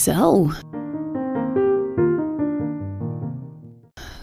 So,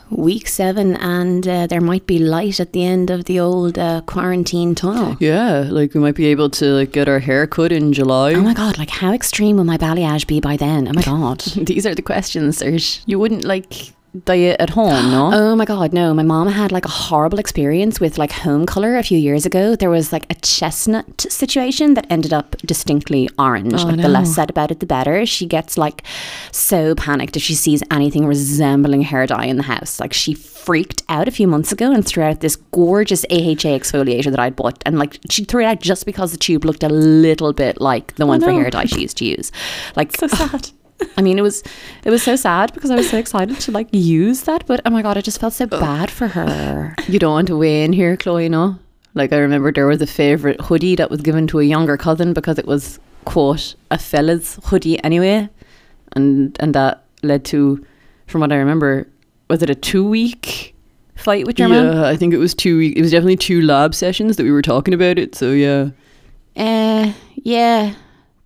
week seven, and uh, there might be light at the end of the old uh, quarantine tunnel. Yeah, like we might be able to like get our hair cut in July. Oh my god, like how extreme will my balayage be by then? Oh my god. These are the questions, Serge. You wouldn't like diet at home, no? Oh my god, no. My mom had like a horrible experience with like home color a few years ago. There was like a chestnut situation that ended up distinctly orange. Oh, like the less said about it the better. She gets like so panicked if she sees anything resembling hair dye in the house. Like she freaked out a few months ago and threw out this gorgeous AHA exfoliator that I'd bought and like she threw it out just because the tube looked a little bit like the oh, one for Oh, hair dye she used to use. Like so sad. I mean, it was it was so sad because I was so excited to like use that, but oh my god, I just felt so bad for her. You don't want to weigh in here, Chloe, no? Like I remember there was a favourite hoodie that was given to a younger cousin because it was quote a fella's hoodie anyway. And and that led to from what I remember, was it a two week fight with your yeah, man? I think it was two. It was definitely two lab sessions that we were talking about it. So yeah, Uh, yeah,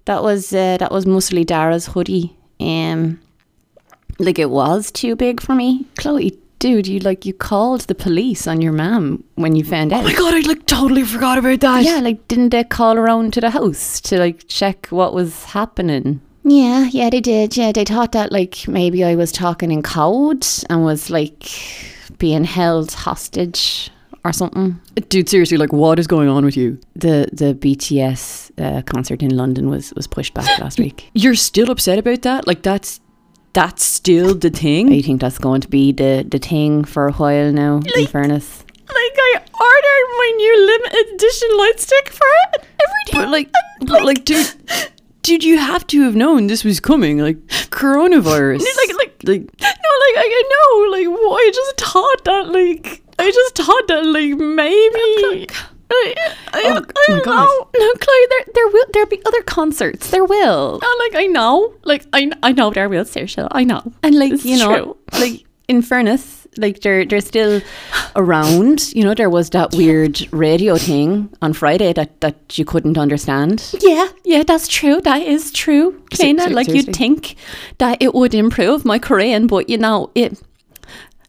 that was uh, that was mostly Dara's hoodie. Um, like it was too big for me. Chloe, dude, you like you called the police on your mum when you found out. Oh my god, I like totally forgot about that. Yeah, like didn't they call around to the house to like check what was happening? Yeah, yeah, they did. Yeah, they thought that like maybe I was talking in code and was like being held hostage or something. dude, seriously, like what is going on with you? The the BTS uh, concert in London was was pushed back last week. You're still upset about that? Like that's that's still the thing. I think that's going to be the the thing for a while now. in fairness, Like I ordered my new limited edition light stick for it every day. But like, but like, dude, dude, you have to have known this was coming. Like coronavirus. like, like, like. No, like I, I know. Like, I just thought that. Like, I just thought that. Like, maybe. I, I, Oh, I don't God. know. no, Chloe, there there will there be other concerts. There will, Uh, like I know, like I, I know there will, Saoirse. I know, and like It's you know, true. like in fairness, like they're they're still around. You know, there was that weird radio thing on Friday that that you couldn't understand. Yeah, yeah, that's true. That is true. Ser- like seriously. you'd think that it would improve my Korean, but you know, it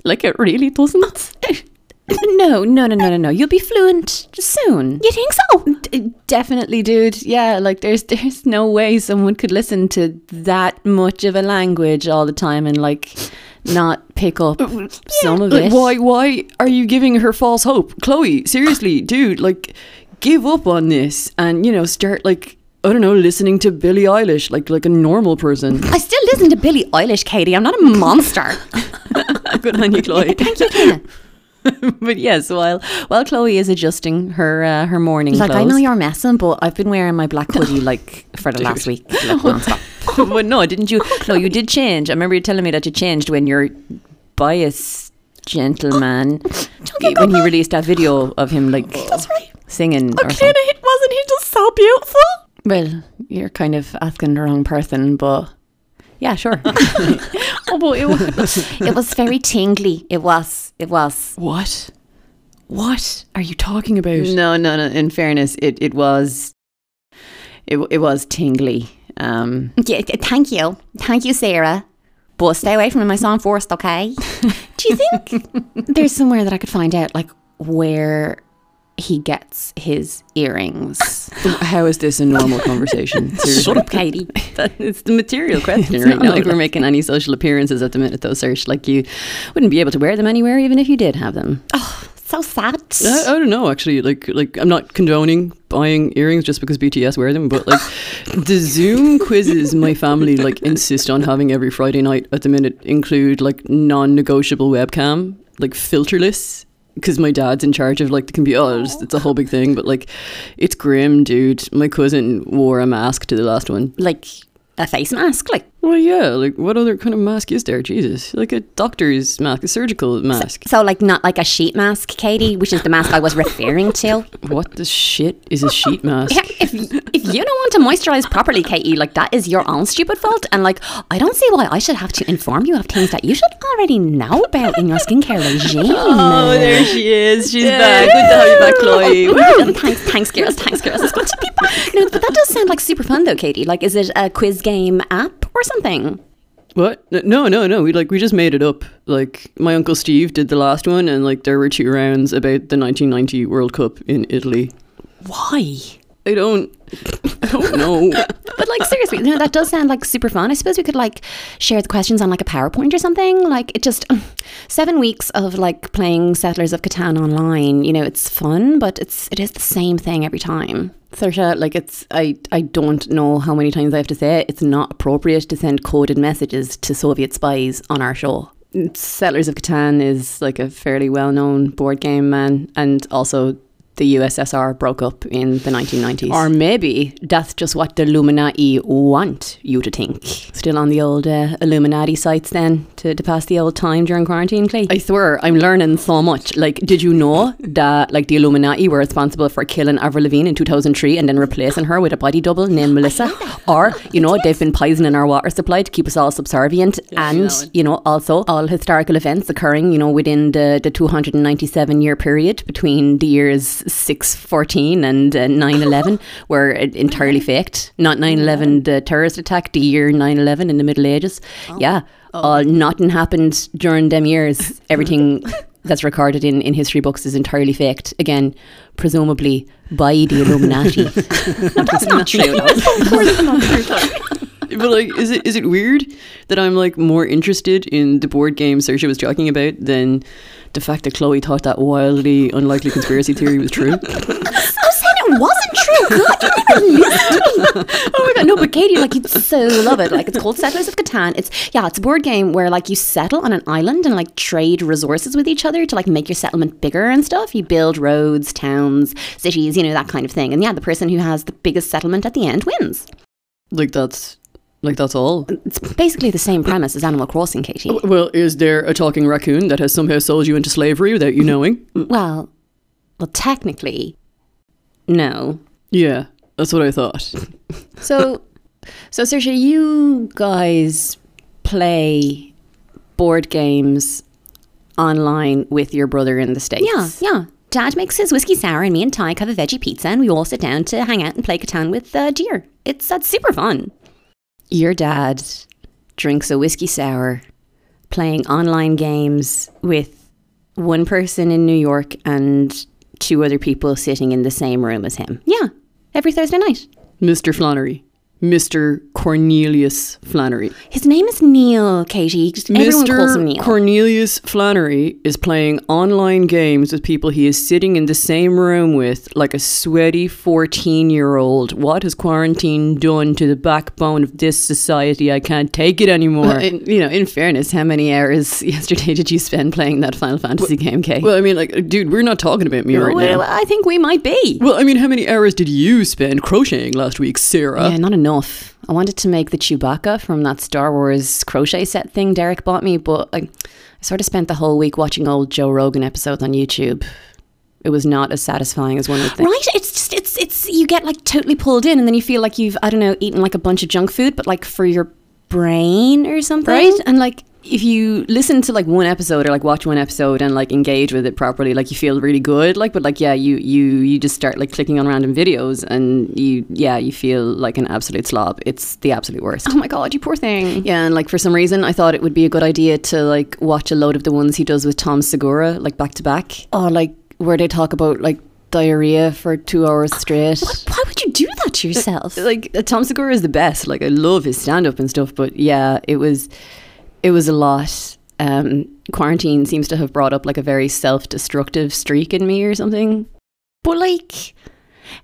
like it really doesn't. No, no, no, no, no, no. You'll be fluent soon. You think so? D- Definitely, dude. Yeah, like there's there's no way someone could listen to that much of a language all the time and like not pick up uh, some of it. why why are you giving her false hope? Chloe, seriously, dude, like give up on this and you know, start like I don't know, listening to Billie Eilish like like a normal person. I still listen to Billie Eilish, Katie. I'm not a monster. Good on you, Chloe. Thank you, Kana. but yes, while while Chloe is adjusting her uh, her mourning Like, I know you're messing, but I've been wearing my black hoodie like for the last week. Like, but no, didn't you? No, you did change. I remember you telling me that you changed when your bias gentleman when he released that video of him like singing. Or something. wasn't he just so beautiful? Well, you're kind of asking the wrong person, but yeah, sure. oh, but it was, it was very tingly. It was. It was. What? What are you talking about? no, no, no. In fairness, it it was it it was tingly. Um, Yeah, thank you. Thank you, Sarah. But stay away from my song first, okay? Do you think there's somewhere that I could find out, like, where he gets his earrings? How is this a normal conversation? Seriously. Shut up, Katie. that, it's the material question It's right not now. Like we're making any social appearances at the minute, though. Search like you wouldn't be able to wear them anywhere, even if you did have them. Oh, so sad. I, I don't know actually like like I'm not condoning buying earrings just because BTS wear them but like the Zoom quizzes my family like insist on having every Friday night at the minute include like non-negotiable webcam like filterless because my dad's in charge of like the computer oh, it's, it's a whole big thing but like it's grim dude. My cousin wore a mask to the last one. Like a face mask, like. Well yeah like what other kind of mask is there Jesus like a doctor's mask a surgical mask So, like, not like a sheet mask, Katie, which is the mask I was referring to. what the shit is a sheet mask Yeah, if if you don't want to moisturize properly, Katie, like that is your own stupid fault. And like, I don't see why I should have to inform you of things that you should already know about in your skincare regime. Oh, there she is. She's back. Good to have you back, Chloe. Well, thanks, thanks, girls. Thanks, girls. It's good to be back. No, but that does sound like super fun, though, Katie. Like, is it a quiz game app or or something. What? No, no, no. We like we just made it up. Like my uncle Steve did the last one, and like there were two rounds about the 1990 World Cup in Italy. Why? I don't, I don't know. But like seriously, you know, that does sound like super fun. I suppose we could like share the questions on like a PowerPoint or something. Like it just seven weeks of like playing Settlers of Catan online. You know, it's fun, but it's it is the same thing every time. Saoirse, like it's I I don't know how many times I have to say it. It's not appropriate to send coded messages to Soviet spies on our show. Settlers of Catan is like a fairly well known board game, man, and also the USSR broke up in the 1990s. Or maybe that's just what the Illuminati want you to think. Still on the old uh, Illuminati sites then to, to pass the old time during quarantine, Clay? I swear, I'm learning so much. Like, did you know that like the Illuminati were responsible for killing Avril Lavigne in 2003 and then replacing her with a body double named Melissa? Or, you know, they've been poisoning our water supply to keep us all subservient. and, you know, also all historical events occurring, you know, within the, the 297 year period between the years 614 and uh, 911 were entirely faked. Not 911, the terrorist attack, the year 911 in the Middle Ages. Yeah. Uh, nothing happened during them years. Everything that's recorded in, in history books is entirely faked. Again, presumably by the Illuminati. That's not true. but like, is it is it weird that I'm like more interested in the board game Saoirse was talking about than the fact that Chloe thought that wildly unlikely conspiracy theory was true? I was saying it wasn't true. God, you listened to me. Oh my god, no, but Katie, like you'd so love it. Like it's called Settlers of Catan. It's yeah, it's a board game where like you settle on an island and like trade resources with each other to like make your settlement bigger and stuff. You build roads, towns, cities, you know that kind of thing. And yeah, the person who has the biggest settlement at the end wins. Like that's like that's all. It's basically the same premise as Animal Crossing, Katie. Well, is there a talking raccoon that has somehow sold you into slavery without you knowing? Well, well, technically, no. Yeah, that's what I thought. So, so Saoirse, you guys play board games online with your brother in the States. Yeah, yeah. Dad makes his whiskey sour, and me and Tyke have a veggie pizza, and we all sit down to hang out and play Catan with uh, deer. It's that's super fun. Your dad drinks a whiskey sour playing online games with one person in New York and two other people sitting in the same room as him. Yeah, every Thursday night. Mr. Flannery. Mr. Cornelius Flannery. His name is Neil, Katie. Just everyone calls him Mr. Neil. Cornelius Flannery is playing online games with people he is sitting in the same room with, like a sweaty 14 year old. What has quarantine done to the backbone of this society? I can't take it anymore. Well, in, you know, in fairness, how many hours yesterday did you spend playing that Final Fantasy game, Kate? well, I mean, like, dude, we're not talking about me right well, now. I think we might be. Well, I mean, how many hours did you spend crocheting last week, Sarah? Yeah, not enough. I wanted to make the Chewbacca from that Star Wars crochet set thing Derek bought me, but I, I sort of spent the whole week watching old Joe Rogan episodes on YouTube. It was not as satisfying as one would think. Right? It's just it's it's you get like totally pulled in, and then you feel like you've I don't know eaten like a bunch of junk food, but like for your brain or something. Right? And like, if you listen to like one episode or like watch one episode and like engage with it properly, like you feel really good. Like, but like, yeah, you you you just start like clicking on random videos and you yeah you feel like an absolute slob. It's the absolute worst. Oh my god, you poor thing. Yeah, and like for some reason, I thought it would be a good idea to like watch a load of the ones he does with Tom Segura, like back to back. Oh, like where they talk about like diarrhea for two hours straight. Why would you do that to yourself? Like uh, Tom Segura is the best. Like I love his stand up and stuff, but yeah, it was it was a lot. Um, quarantine seems to have brought up like a very self destructive streak in me or something. But like,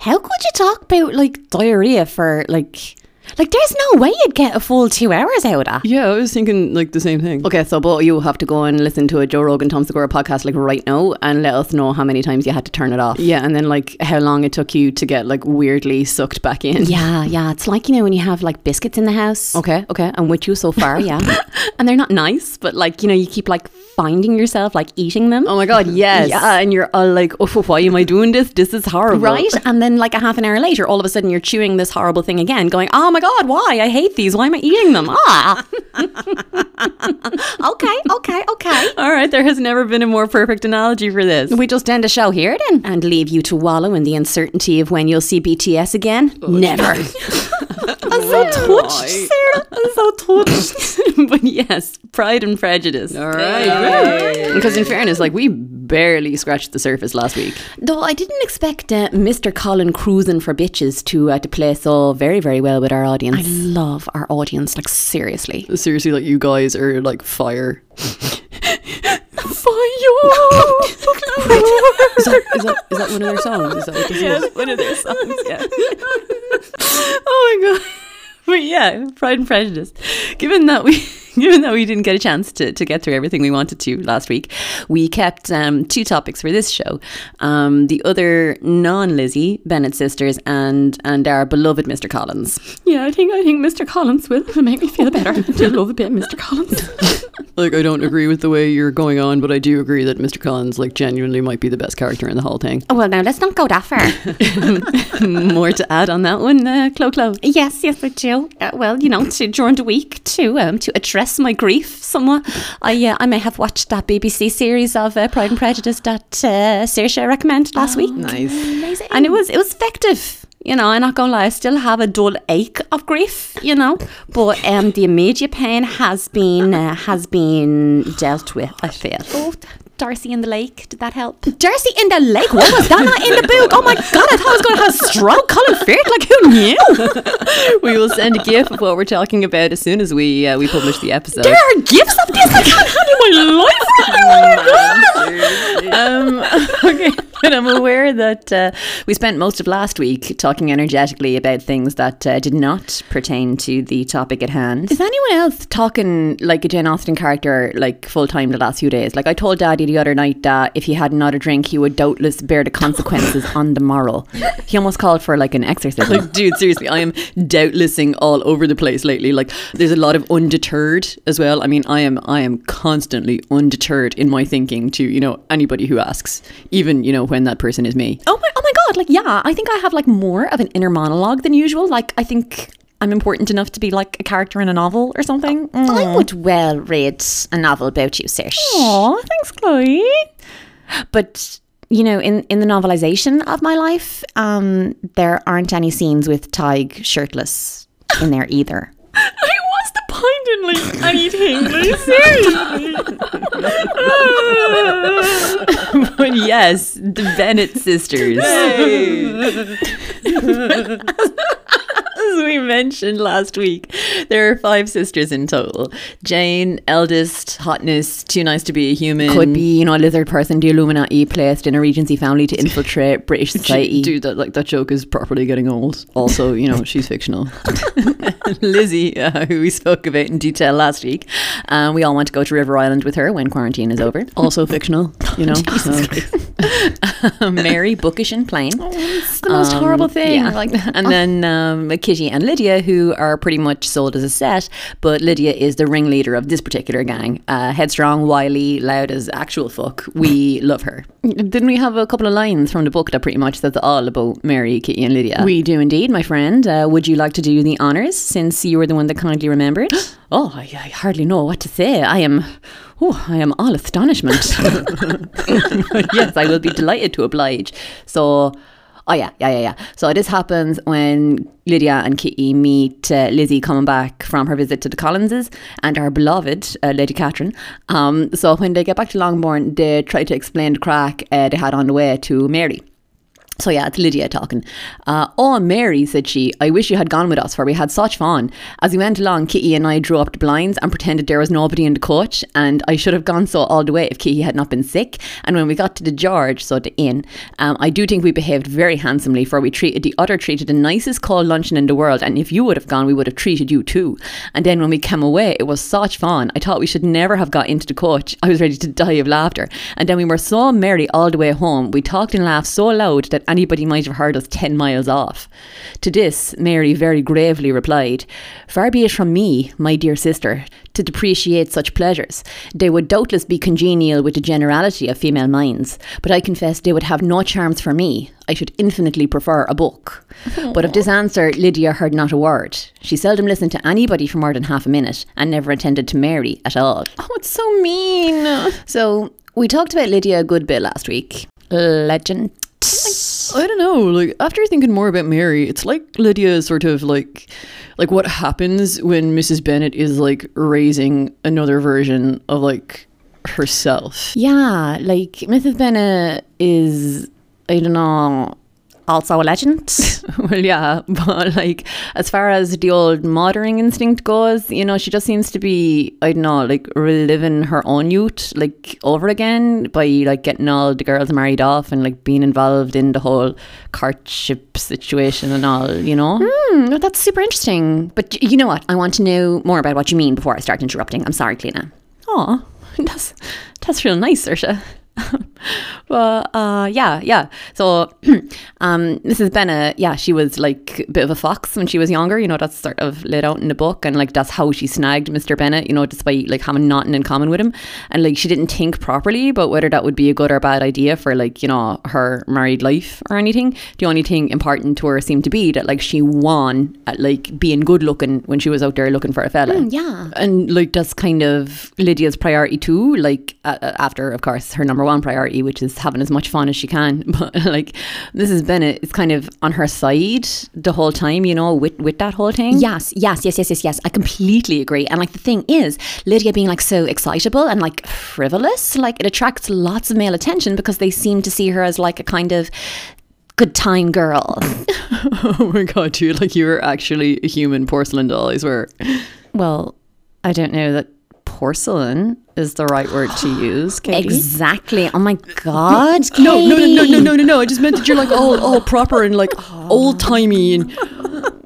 how could you talk about like diarrhea for like, like there's no way you'd get a full two hours out of that. yeah, I was thinking like the same thing. Okay, so both of you have to go and listen to a Joe Rogan Tom Segura podcast like right now and let us know how many times you had to turn it off. Yeah, and then like how long it took you to get like weirdly sucked back in. Yeah, yeah. It's like you know when you have like biscuits in the house. Okay, okay. I'm with you so far, yeah. and they're not nice, but like you know, you keep like finding yourself like eating them. oh my god, yes. Yeah, and you're all like, oh, why am I doing this? This is horrible. Right, and then like a half an hour later, all of a sudden you're chewing this horrible thing again, going, "Oh my god, why? I hate these. Why am I eating them?" Ah. okay, okay, okay. All right, there has never been a more perfect analogy for this. We just end the show here then, and leave you to wallow in the uncertainty of when you'll see BTS again. Never. I'm so touched, Sarah. I'm so touched. but yes, Pride and Prejudice. All right. Because in fairness, like we barely scratched the surface last week. Though I didn't expect uh, Mr. Colin cruising for bitches to uh, to play so very very well with our audience. I love our audience, like seriously. Seriously, like you guys are like fire. is, that, is, that, is that one of their songs? Is that what this is? one of their songs. Yeah. oh my god. But yeah, Pride and Prejudice. Given that we given though we didn't get a chance to, to get through everything we wanted to last week, we kept um, two topics for this show. Um, the other non Lizzie, Bennett sisters, and and our beloved Mr. Collins. Yeah, I think I think Mr. Collins will make me feel better. I do love a bit Mister Collins. Like I don't agree with the way you're going on, but I do agree that Mr. Collins like genuinely might be the best character in the whole thing. Oh, well, now let's not go that far. More to add on that one, uh, Clo Clo. yes, yes, I do. Uh, well, you know, to, during the week to um to address my grief somewhat, I uh, I may have watched that BBC series of uh, Pride and Prejudice that uh, Saoirse recommended last week. Nice. amazing, and it was it was effective. You know, I'm not gonna lie, I still have a dull ache of grief. You know, but um, the immediate pain has been uh, has been dealt with. I feel. Oh, Darcy in the lake, did that help? Darcy in the lake? What was that? Not in the book? Oh my god! I thought I was gonna have a stroke. Colin Firth, like who knew? we will send a gif of what we're talking about as soon as we uh, we publish the episode. There are gifts of this. I can't handle my life right now. um, okay, but I'm aware that uh, we spent most of last week talking energetically about things that uh, did not pertain to the topic at hand. Is anyone else talking like a Jane Austen character like full time the last few days? Like I told Daddy the other night that if he had another drink, he would doubtless bear the consequences on the morrow. He almost called for like an exorcism. Like, dude, seriously, I am doubtlessing all over the place lately. Like, there's a lot of undeterred as well. I mean, I am, I am constantly undeterred in my thinking to, you know, anybody who asks, even, you know, when that person is me. Oh my, oh my god! Like, yeah, I think I have like more of an inner monologue than usual. Like, I think I'm important enough to be like a character in a novel or something. I would well read a novel about you, Serge. Aw, thanks, Chloe. But you know, in in the novelization of my life, um, there aren't any scenes with Tig shirtless in there either. I was the point in like anything, like seriously. but yes, the Bennett sisters. As we mentioned last week, there are five sisters in total. Jane, eldest, hotness, too nice to be a human. Could be, you know, a lizard person, the Illuminati placed in a Regency family to infiltrate British society. Dude, that like that joke is properly getting old. Also, you know, she's fictional. Lizzie, uh, who we spoke about in detail last week. Um, we all want to go to River Island with her when quarantine is over. Also fictional, you know. Um, Mary, bookish and plain. It's the most horrible thing. Yeah. Like, and then um, Kitty and Lydia, who are pretty much sold as a set, but Lydia is the ringleader of this particular gang. Uh, headstrong, wily, loud as actual fuck. We love her. Didn't we have a couple of lines from the book that pretty much says all about Mary, Kitty, and Lydia? we do indeed, my friend. Uh, would you like to do the honours since you were the one that kindly remembered? Oh, I, I hardly know what to say. I am, oh, I am all astonishment. yes, I will be delighted to oblige. So, oh yeah, yeah, yeah, yeah. So this happens when Lydia and Kitty meet uh, Lizzie coming back from her visit to the Collinses and our beloved uh, Lady Catherine. Um, so when they get back to Longbourn, they try to explain the crack uh, they had on the way to Mary. So yeah, it's Lydia talking. Uh, oh, Mary, said she, I wish you had gone with us, for we had such fun. As we went along, Kitty and I drew up the blinds and pretended there was nobody in the coach, and I should have gone so all the way if Kitty had not been sick. And when we got to the George, so the inn, um, I do think we behaved very handsomely, for we treated the other treated the nicest cold luncheon in the world, and if you would have gone, we would have treated you too. And then when we came away, it was such fun. I thought we should never have got into the coach. I was ready to die of laughter. And then we were so merry all the way home. We talked and laughed so loud that anybody might have heard us 10 miles off. To this, Mary very gravely replied, Far be it from me, my dear sister, to depreciate such pleasures. They would doubtless be congenial with the generality of female minds, but I confess they would have no charms for me. I should infinitely prefer a book. But of this answer, Lydia heard not a word. She seldom listened to anybody for more than half a minute, and never attended to Mary at all. oh, it's so mean. So, we talked about Lydia a good bit last week. Legend. Oh I don't know. Like after thinking more about Mary, it's like Lydia is sort of like like what happens when Mrs. Bennett is like raising another version of like herself. Yeah, like Mrs. Bennett is, I don't know. Also a legend. Well, yeah, but like as far as the old mothering instinct goes, you know, she just seems to be, I don't know, like reliving her own youth like over again by like getting all the girls married off and like being involved in the whole courtship situation and all, you know? Hmm, that's super interesting. But you know what? I want to know more about what you mean before I start interrupting. I'm sorry, Clena. Oh, that's that's real nice, Saoirse. Well, uh, yeah, yeah. So, um, Mrs. Bennett, yeah, she was like a bit of a fox when she was younger. You know, that's sort of laid out in the book, and like that's how she snagged Mr. Bennett. You know, despite like having nothing in common with him, and like she didn't think properly about whether that would be a good or bad idea for like you know her married life or anything. The only thing important to her seemed to be that like she won at like being good looking when she was out there looking for a fella. Yeah. And like that's kind of Lydia's priority too. Like uh, uh, after, of course, her number one priority, which is having as much fun as she can. But like Mrs. Bennett is kind of on her side the whole time, you know, with with that whole thing. Yes, yes, yes, yes, yes, yes. I completely agree. And like the thing is, Lydia being like so excitable and like frivolous, like it attracts lots of male attention because they seem to see her as like a kind of good time girl. Oh my god, dude! Like you were actually a human porcelain doll. I swear. Well, I don't know that porcelain is the right word to use. Katie. exactly. Oh my god. No, no, no, no, no, no, no, no. I just meant that you're like all, all proper and like old timey and.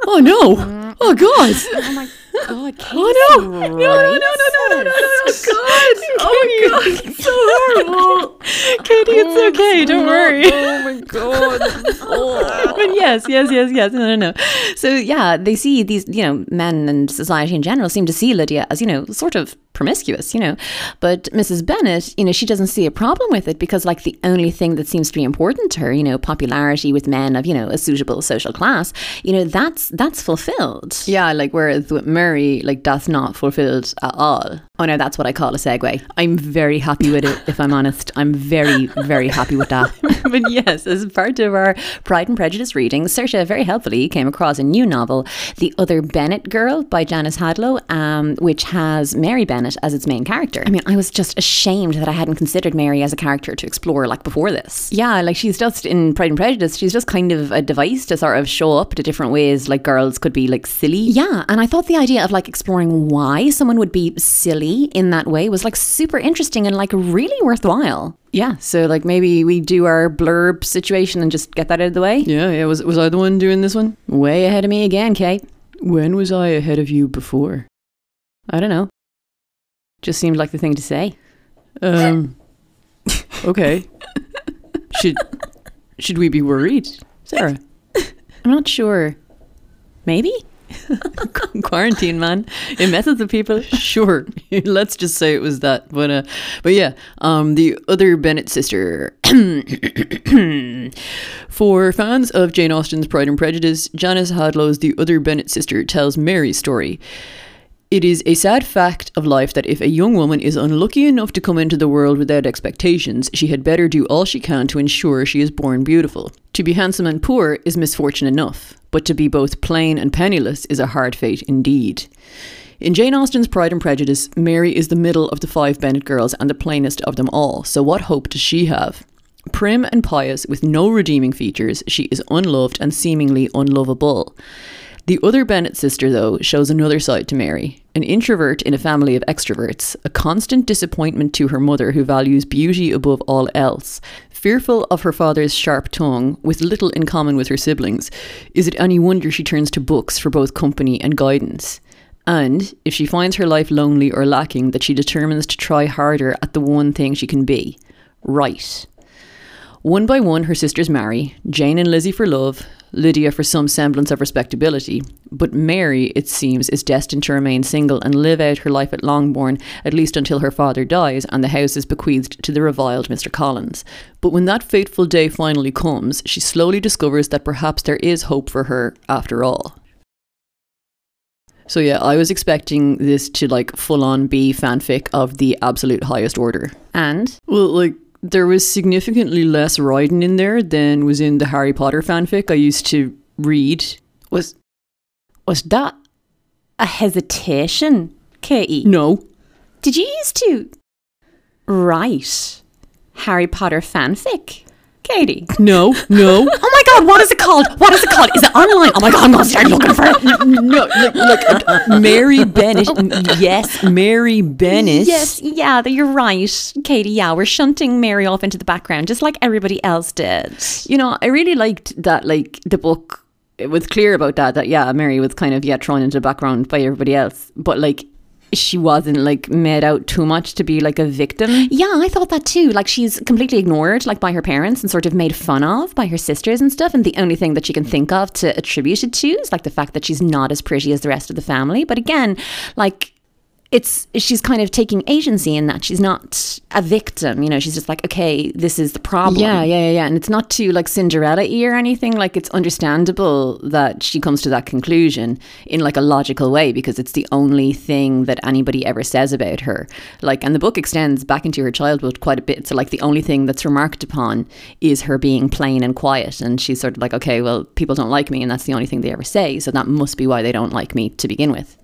Oh no! Oh god! Oh my god. Katie. Oh, oh no! No, no, no, no, no, no, no, no, no! Oh, god! Oh my god! It's so horrible. Katie, it's oh, okay. Don't worry. Oh my god! but yes, yes, yes, yes. No, no, no. So yeah, they see these, you know, men and society in general seem to see Lydia as, you know, sort of promiscuous, you know. But Mrs. Bennett, you know, she doesn't see a problem with it because like the only thing that seems to be important to her, you know, popularity with men of, you know, a suitable social class, you know, that's that's fulfilled. Yeah, like whereas with Mary, like that's not fulfilled at all. Oh no, that's what I call a segue. I'm very happy with it, if I'm honest. I'm very, very happy with that. but yes, as part of our Pride and Prejudice reading, Saoirse very helpfully came across a new novel, The Other Bennett Girl by Janice Hadlow, um, which has Mary Bennett as its main character. I mean, I was just ashamed that I hadn't considered Mary as a character to explore like before this. Yeah, like she's just in Pride and Prejudice, she's just kind of a device to sort of show up the different ways like girls could be like silly. Yeah, and I thought the idea of like exploring why someone would be silly in that way was like super interesting and like really worthwhile. Yeah, so like maybe we do our blurb situation and just get that out of the way. Yeah, yeah. Was was I the one doing this one? Way ahead of me again, Kate. When was I ahead of you before? I don't know. Just seemed like the thing to say. Um. Okay. should should we be worried, Sarah? I'm not sure. Maybe? Quarantine, man. It messes with people. Sure. Let's just say it was that. But uh, but yeah. Um, the other Bennett sister. For fans of Jane Austen's Pride and Prejudice, Janice Hadlow's The Other Bennett Sister tells Mary's story. It is a sad fact of life that if a young woman is unlucky enough to come into the world without expectations, she had better do all she can to ensure she is born beautiful. To be handsome and poor is misfortune enough, but to be both plain and penniless is a hard fate indeed. In Jane Austen's Pride and Prejudice, Mary is the middle of the five Bennet girls and the plainest of them all, so what hope does she have? Prim and pious, with no redeeming features, she is unloved and seemingly unlovable. The other Bennett sister, though, shows another side to Mary. An introvert in a family of extroverts, a constant disappointment to her mother who values beauty above all else, fearful of her father's sharp tongue, with little in common with her siblings. Is it any wonder she turns to books for both company and guidance? And, if she finds her life lonely or lacking, that she determines to try harder at the one thing she can be right. One by one, her sisters marry Jane and Lizzie for love, Lydia for some semblance of respectability. But Mary, it seems, is destined to remain single and live out her life at Longbourn, at least until her father dies and the house is bequeathed to the reviled Mr. Collins. But when that fateful day finally comes, she slowly discovers that perhaps there is hope for her after all. So yeah, I was expecting this to like full on be fanfic of the absolute highest order. And Well, like there was significantly less writing in there than was in the Harry Potter fanfic I used to read. was was that a hesitation, Katie? No. Did you used to write Harry Potter fanfic, Katie? No. No. Oh my god, what is it called? What is it called? Is it online? Oh my god, I'm gonna start looking for it. no. Like, like uh, Mary Bennett. Yes, Mary Bennett. Yes, yeah, you're right, Katie. Yeah, we're shunting Mary off into the background, just like everybody else did. You know, I really liked that. Like the book, it was clear about that. That yeah, Mary was kind of yeah thrown into the background by everybody else, but like she wasn't like made out too much to be like a victim. Yeah, I thought that too. Like she's completely ignored, like by her parents, and sort of made fun of by her sisters and stuff. And the only thing that she can think of to attribute it to is like the fact that she's not as pretty as the rest of the family. But again, like it's she's kind of taking agency in that she's not a victim. You know, she's just like, okay, this is the problem. Yeah, yeah, yeah. And it's not too like Cinderella y or anything. Like it's understandable that she comes to that conclusion in like a logical way because it's the only thing that anybody ever says about her. Like, and the book extends back into her childhood quite a bit. So like the only thing that's remarked upon is her being plain and quiet. And she's sort of like, okay, well, people don't like me, and that's the only thing they ever say. So that must be why they don't like me to begin with.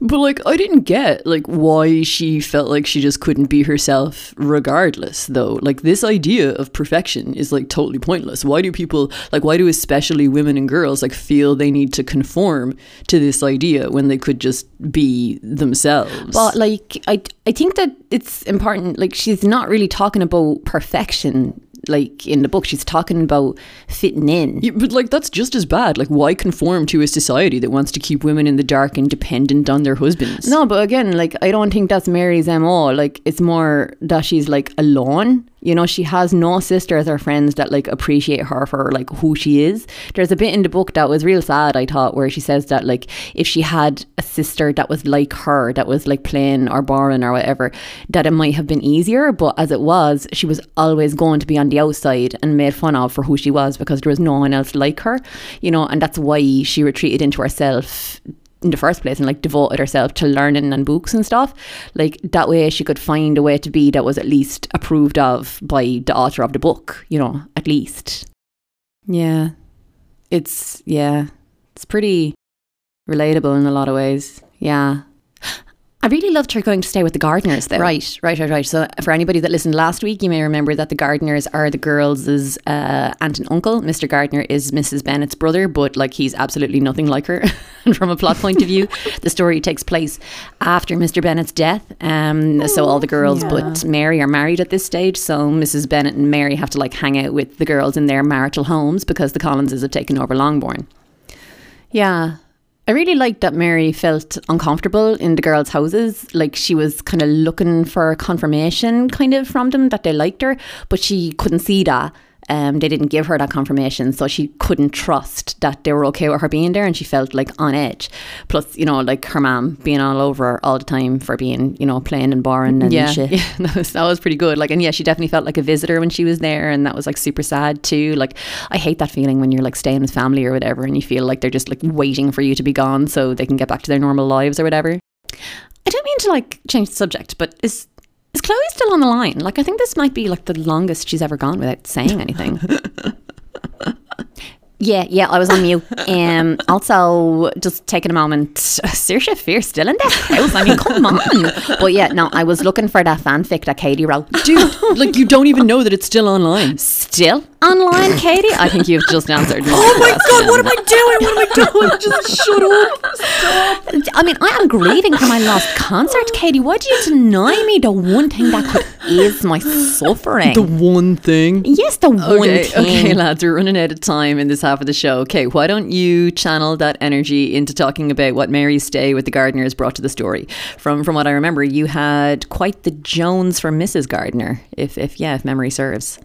But like I didn't get like why she felt like she just couldn't be herself regardless though. Like this idea of perfection is like totally pointless. Why do people like why do especially women and girls like feel they need to conform to this idea when they could just be themselves? But like I I think that it's important like she's not really talking about perfection like in the book she's talking about fitting in Yeah, but like that's just as bad. Like why conform to a society that wants to keep women in the dark and dependent on their husbands? no but again like i don't think that's mary's mo like it's more that she's like alone you know she has no sisters or friends that like appreciate her for like who she is. There's a bit in the book that was real sad i thought where she says that like if she had a sister that was like her that was like plain or boring or whatever that it might have been easier. But as it was she was always going to be on the outside and made fun of for who she was because there was no one else like her you know and that's why she retreated into herself in the first place and like devoted herself to learning and books and stuff like that way she could find a way to be that was at least approved of by the author of the book you know at least. Yeah. It's yeah. It's pretty relatable in a lot of ways. Yeah I really loved her going to stay with the Gardiners though. Right, right, right, right. So, for anybody that listened last week, you may remember that the Gardiners are the girls' uh, aunt and uncle. Mr. Gardiner is Mrs. Bennett's brother, but like he's absolutely nothing like her. and from a plot point of view, the story takes place after Mr. Bennett's death. Um, so, all the girls but Mary are married at this stage. So, Mrs. Bennett and Mary have to like hang out with the girls in their marital homes because the Collinses have taken over Longbourn. Yeah. I really liked that Mary felt uncomfortable in the girls' houses. Like she was kind of looking for confirmation, kind of from them that they liked her, but she couldn't see that. Um, they didn't give her that confirmation, so she couldn't trust that they were okay with her being there, and she felt like on edge. Plus, you know, like her mom being all over her all the time for being, you know, plain and boring and Yeah, shit. Yeah, that was that was pretty good. Like, and yeah, she definitely felt like a visitor when she was there, and that was like super sad too. Like, I hate that feeling when you're like staying with family or whatever, and you feel like they're just like waiting for you to be gone so they can get back to their normal lives or whatever. I don't mean to like change the subject, but is is Chloe still on the line? Like I think this might be like the longest she's ever gone without saying anything. yeah, yeah, I was on mute. Um, also, just taking a moment. Saoirse Fear still in that house. I mean, come on. But yeah, no, I was looking for that fanfic that Katie wrote. Dude, like you don't even know that it's still online. Still online, Katie? I think you've just answered. My Oh my god, what am I doing? What am I doing? Just shut up. Stop. I mean, I am grieving for my lost concert, Katie. Why do you deny me the one thing that could ease my suffering? The one thing. yes, the one Okay, thing. okay, lads, we're running out of time in this half of the show. Okay, why don't you channel that energy into talking about what Mary's stay with the Gardiners brought to the story? From from what I remember, you had quite the Jones for Mrs. Gardiner, if if yeah, if memory serves.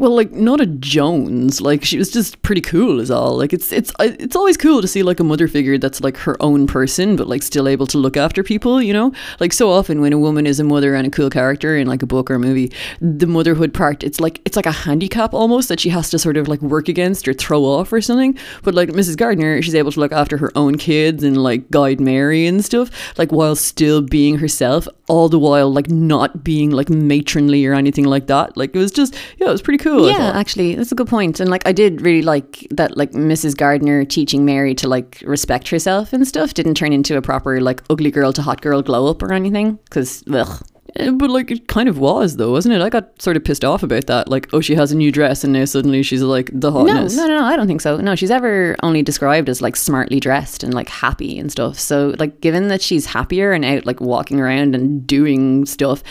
Well, like not a Jones. Like she was just pretty cool, is all. Like it's it's uh, it's always cool to see like a mother figure that's like her own person, but like still able to look after people. You know, like so often when a woman is a mother and a cool character in like a book or a movie, the motherhood part it's like it's like a handicap almost that she has to sort of like work against or throw off or something. But like Mrs. Gardiner, she's able to look after her own kids and like guide Mary and stuff, like while still being herself, all the while like not being like matronly or anything like that. Like it was just yeah, it was pretty cool. Cool. Yeah, actually, that's a good point. And like, I did really like that, like Mrs. Gardiner teaching Mary to like respect herself and stuff didn't turn into a proper like ugly girl to hot girl glow up or anything. Because, ugh. Eh, But like it kind of was though, wasn't it? I got sort of pissed off about that. Like, oh, she has a new dress and now suddenly she's like the No, hotness. no, no, no, I don't think so. No, she's ever only described as like smartly dressed and like happy and stuff. So, like, given that she's happier and out like walking around and doing stuff,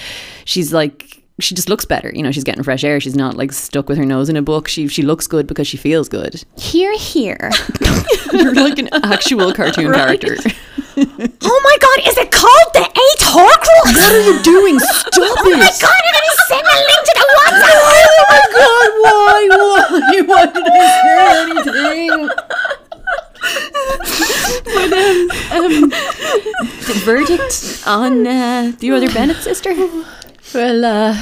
she's like, she just looks better. You know, she's getting fresh air. She's not like stuck with her nose in a book. She she looks good because she feels good. Here, here. You're like an actual cartoon character. oh my god, is it called the Eight Horcrux? What are you doing? Stop Oh my it! god, you're gonna send a link to the WhatsApp. Oh my god, why? Why? Why did I say anything? The verdict on uh, the other Bennett sister? Well, uh,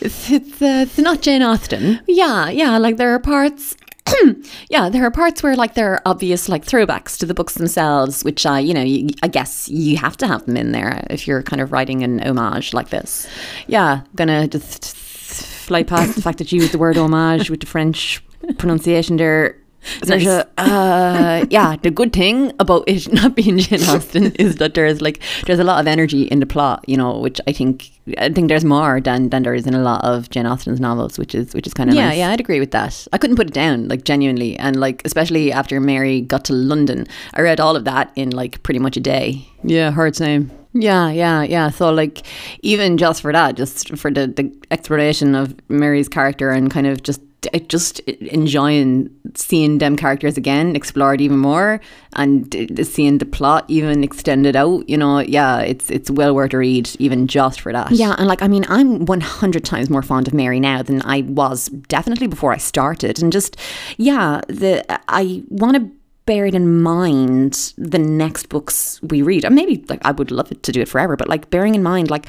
it's, it's, uh, it's not Jane Austen. Yeah, yeah, like there are parts. yeah, there are parts where like there are obvious like throwbacks to the books themselves, which uh, you know, you, I guess you have to have them in there if you're kind of writing an homage like this. Yeah, gonna just fly past the fact that you used the word homage with the French pronunciation there. There's a, uh, yeah, the good thing about it not being Jane Austen is that there's like there's a lot of energy in the plot, you know, which I think I think there's more than than there is in a lot of Jane Austen's novels, which is which is kind of Yeah, nice. yeah, I'd agree with that. I couldn't put it down, like genuinely, and like especially after Mary got to London, I read all of that in like pretty much a day. Yeah, hard same. Yeah, yeah, yeah. So like even just for that, just for the, the exploration of Mary's character and kind of just just enjoying seeing them characters again explored even more and seeing the plot even extended out you know yeah it's it's well worth a read even just for that. Yeah, and like I mean, I'm 100 times more fond of Mary now than I was definitely before I started, and just yeah, the I want to bear it in mind the next books we read, and maybe like I would love it to do it forever, but like bearing in mind like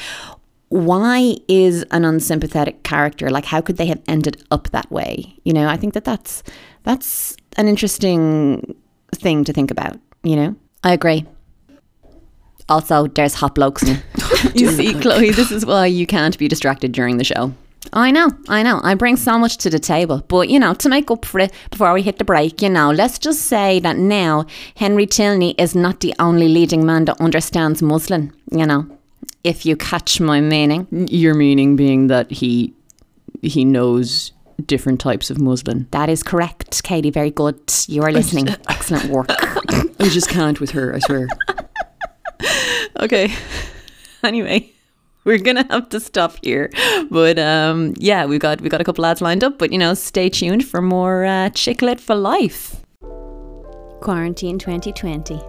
why is an unsympathetic character like how could they have ended up that way? You know i think that that's that's an interesting thing to think about you know? I agree. Also there's hot blokes. You see Chloe this is why you can't be distracted during the show. I know, I know. I bring so much to the table. But, you know, to make up for it before we hit the break, you know, let's just say that now Henry Tilney is not the only leading man that understands muslin, you know, if you catch my meaning. Your meaning being that he he knows different types of muslin. That is correct, Katie. Very good. You are listening. Excellent work. I just can't with her, I swear. okay anyway we're gonna have to stop here but um yeah we got we got a couple lads lined up but you know stay tuned for more uh chicklet for life quarantine 2020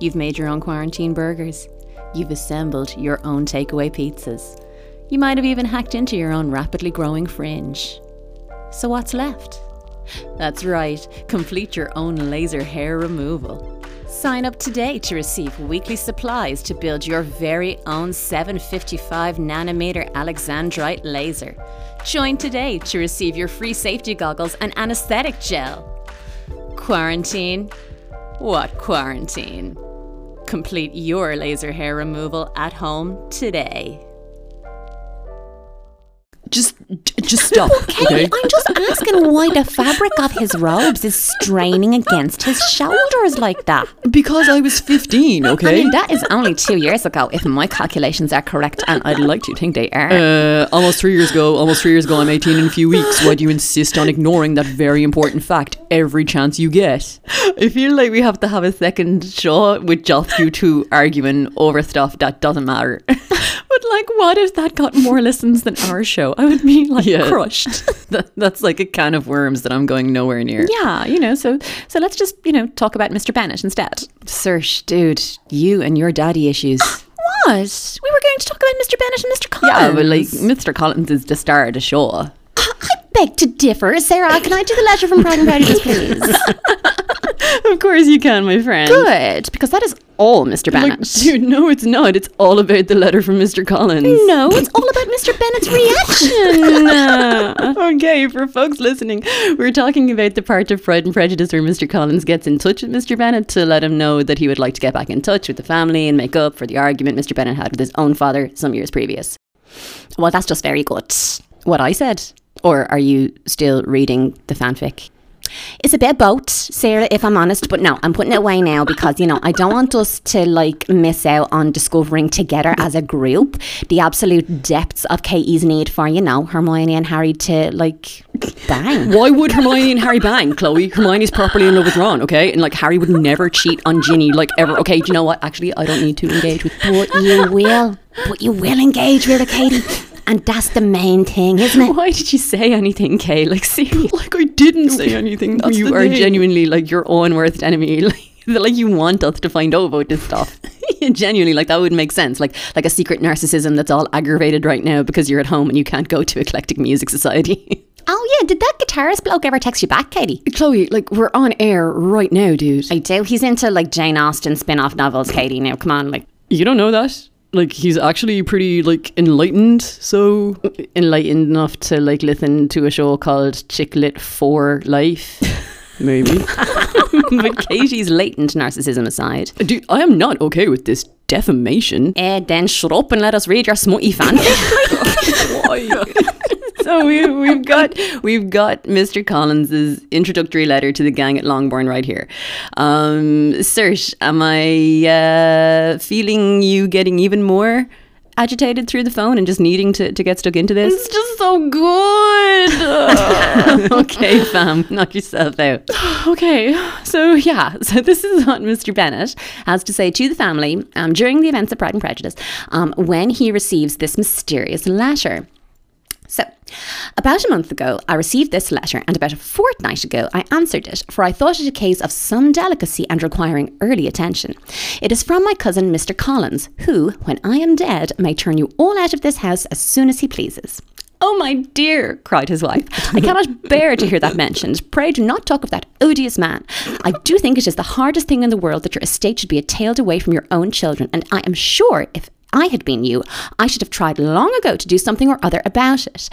you've made your own quarantine burgers you've assembled your own takeaway pizzas you might have even hacked into your own rapidly growing fringe so what's left that's right complete your own laser hair removal Sign up today to receive weekly supplies to build your very own 755 nanometer Alexandrite laser. Join today to receive your free safety goggles and anesthetic gel. Quarantine? What quarantine? Complete your laser hair removal at home today. Just just stop, okay? I'm just asking why the fabric of his robes is straining against his shoulders like that. Because I was 15, I okay? mean, that is only two years ago, if my calculations are correct, and I'd like to think they are. Uh, almost three years ago, almost three years ago, I'm 18 in a few weeks. Why do you insist on ignoring that very important fact every chance you get? I feel like we have to have a second show with just you two arguing over stuff that doesn't matter. but like, what if that got more listens than our show? I would be like Yeah. crushed. That, that's like a can of worms that I'm going nowhere near. yeah, you know. So so let's just you know talk about Mr. Bennett instead. Sersh, dude, you and your daddy issues. What? We were going to talk about Mr. Bennett and Mr. Collins. Yeah, but like Mr. Collins is the star of the show. I beg to differ. Sarah, can I do the letter from Pride and Prejudice, please? Of course you can, my friend. Good, because that is all Mr. Like, Bennett. dude, no, it's not. It's all about the letter from Mr. Collins. no, it's all about Mr. Bennett's reaction. okay, for folks listening, we're talking about the part of Pride and Prejudice where Mr. Collins gets in touch with Mr. Bennett to let him know that he would like to get back in touch with the family and make up for the argument Mr. Bennett had with his own father some years previous. well, that's just very good. What I said. Or are you still reading the fanfic? It's a bit both, Sarah, if I'm honest, but no, I'm putting it away now because, you know, I don't want us to like miss out on discovering together as a group the absolute depths of Katie's need for, you know, Hermione and Harry to like bang. Why would Hermione and Harry bang, Chloe? Hermione's properly in love with Ron, okay? And like Harry would never cheat on Ginny, like ever. Okay, do you know what? Actually, I don't need to engage with. But you will. But you will engage with her, Katie. And that's the main thing, isn't it? Why did you say anything, Kay? Like, seriously. Like I didn't say anything. That's you are thing. genuinely like your own worst enemy. Like, like you want us to find out about this stuff. genuinely, like that would make sense. Like like a secret narcissism that's all aggravated right now because you're at home and you can't go to Eclectic Music Society. Oh, yeah. Did that guitarist bloke ever text you back, Katie? Chloe, like we're on air right now, dude. I do. He's into like Jane Austen spin off novels, Katie. Now, come on. Like, You don't know that? Like he's actually pretty like enlightened. So Enlightened enough to like listen to a show called Chicklet for Life. maybe. but Katie's latent narcissism aside. Dude, I am not okay with this defamation. eh, then shut up and let us read your smutty fan Why? So we, we've got we've got Mr. Collins's introductory letter to the gang at Longbourn right here. Um, am I uh, feeling you getting even more agitated through the phone and just needing to, to get stuck into this? it's just so good. okay, fam, knock yourself out. okay. So yeah, so this is what Mr. Bennet has to say to the family um, during the events of Pride and Prejudice um, when he receives this mysterious letter. About a month ago, I received this letter, and about a fortnight ago, I answered it, for I thought it a case of some delicacy and requiring early attention. It is from my cousin, Mr. Collins, who, when I am dead, may turn you all out of this house as soon as he pleases. Oh, my dear, cried his wife. I cannot bear to hear that mentioned. Pray do not talk of that odious man. I do think it is the hardest thing in the world that your estate should be tailed away from your own children, and I am sure if I had been you, I should have tried long ago to do something or other about it.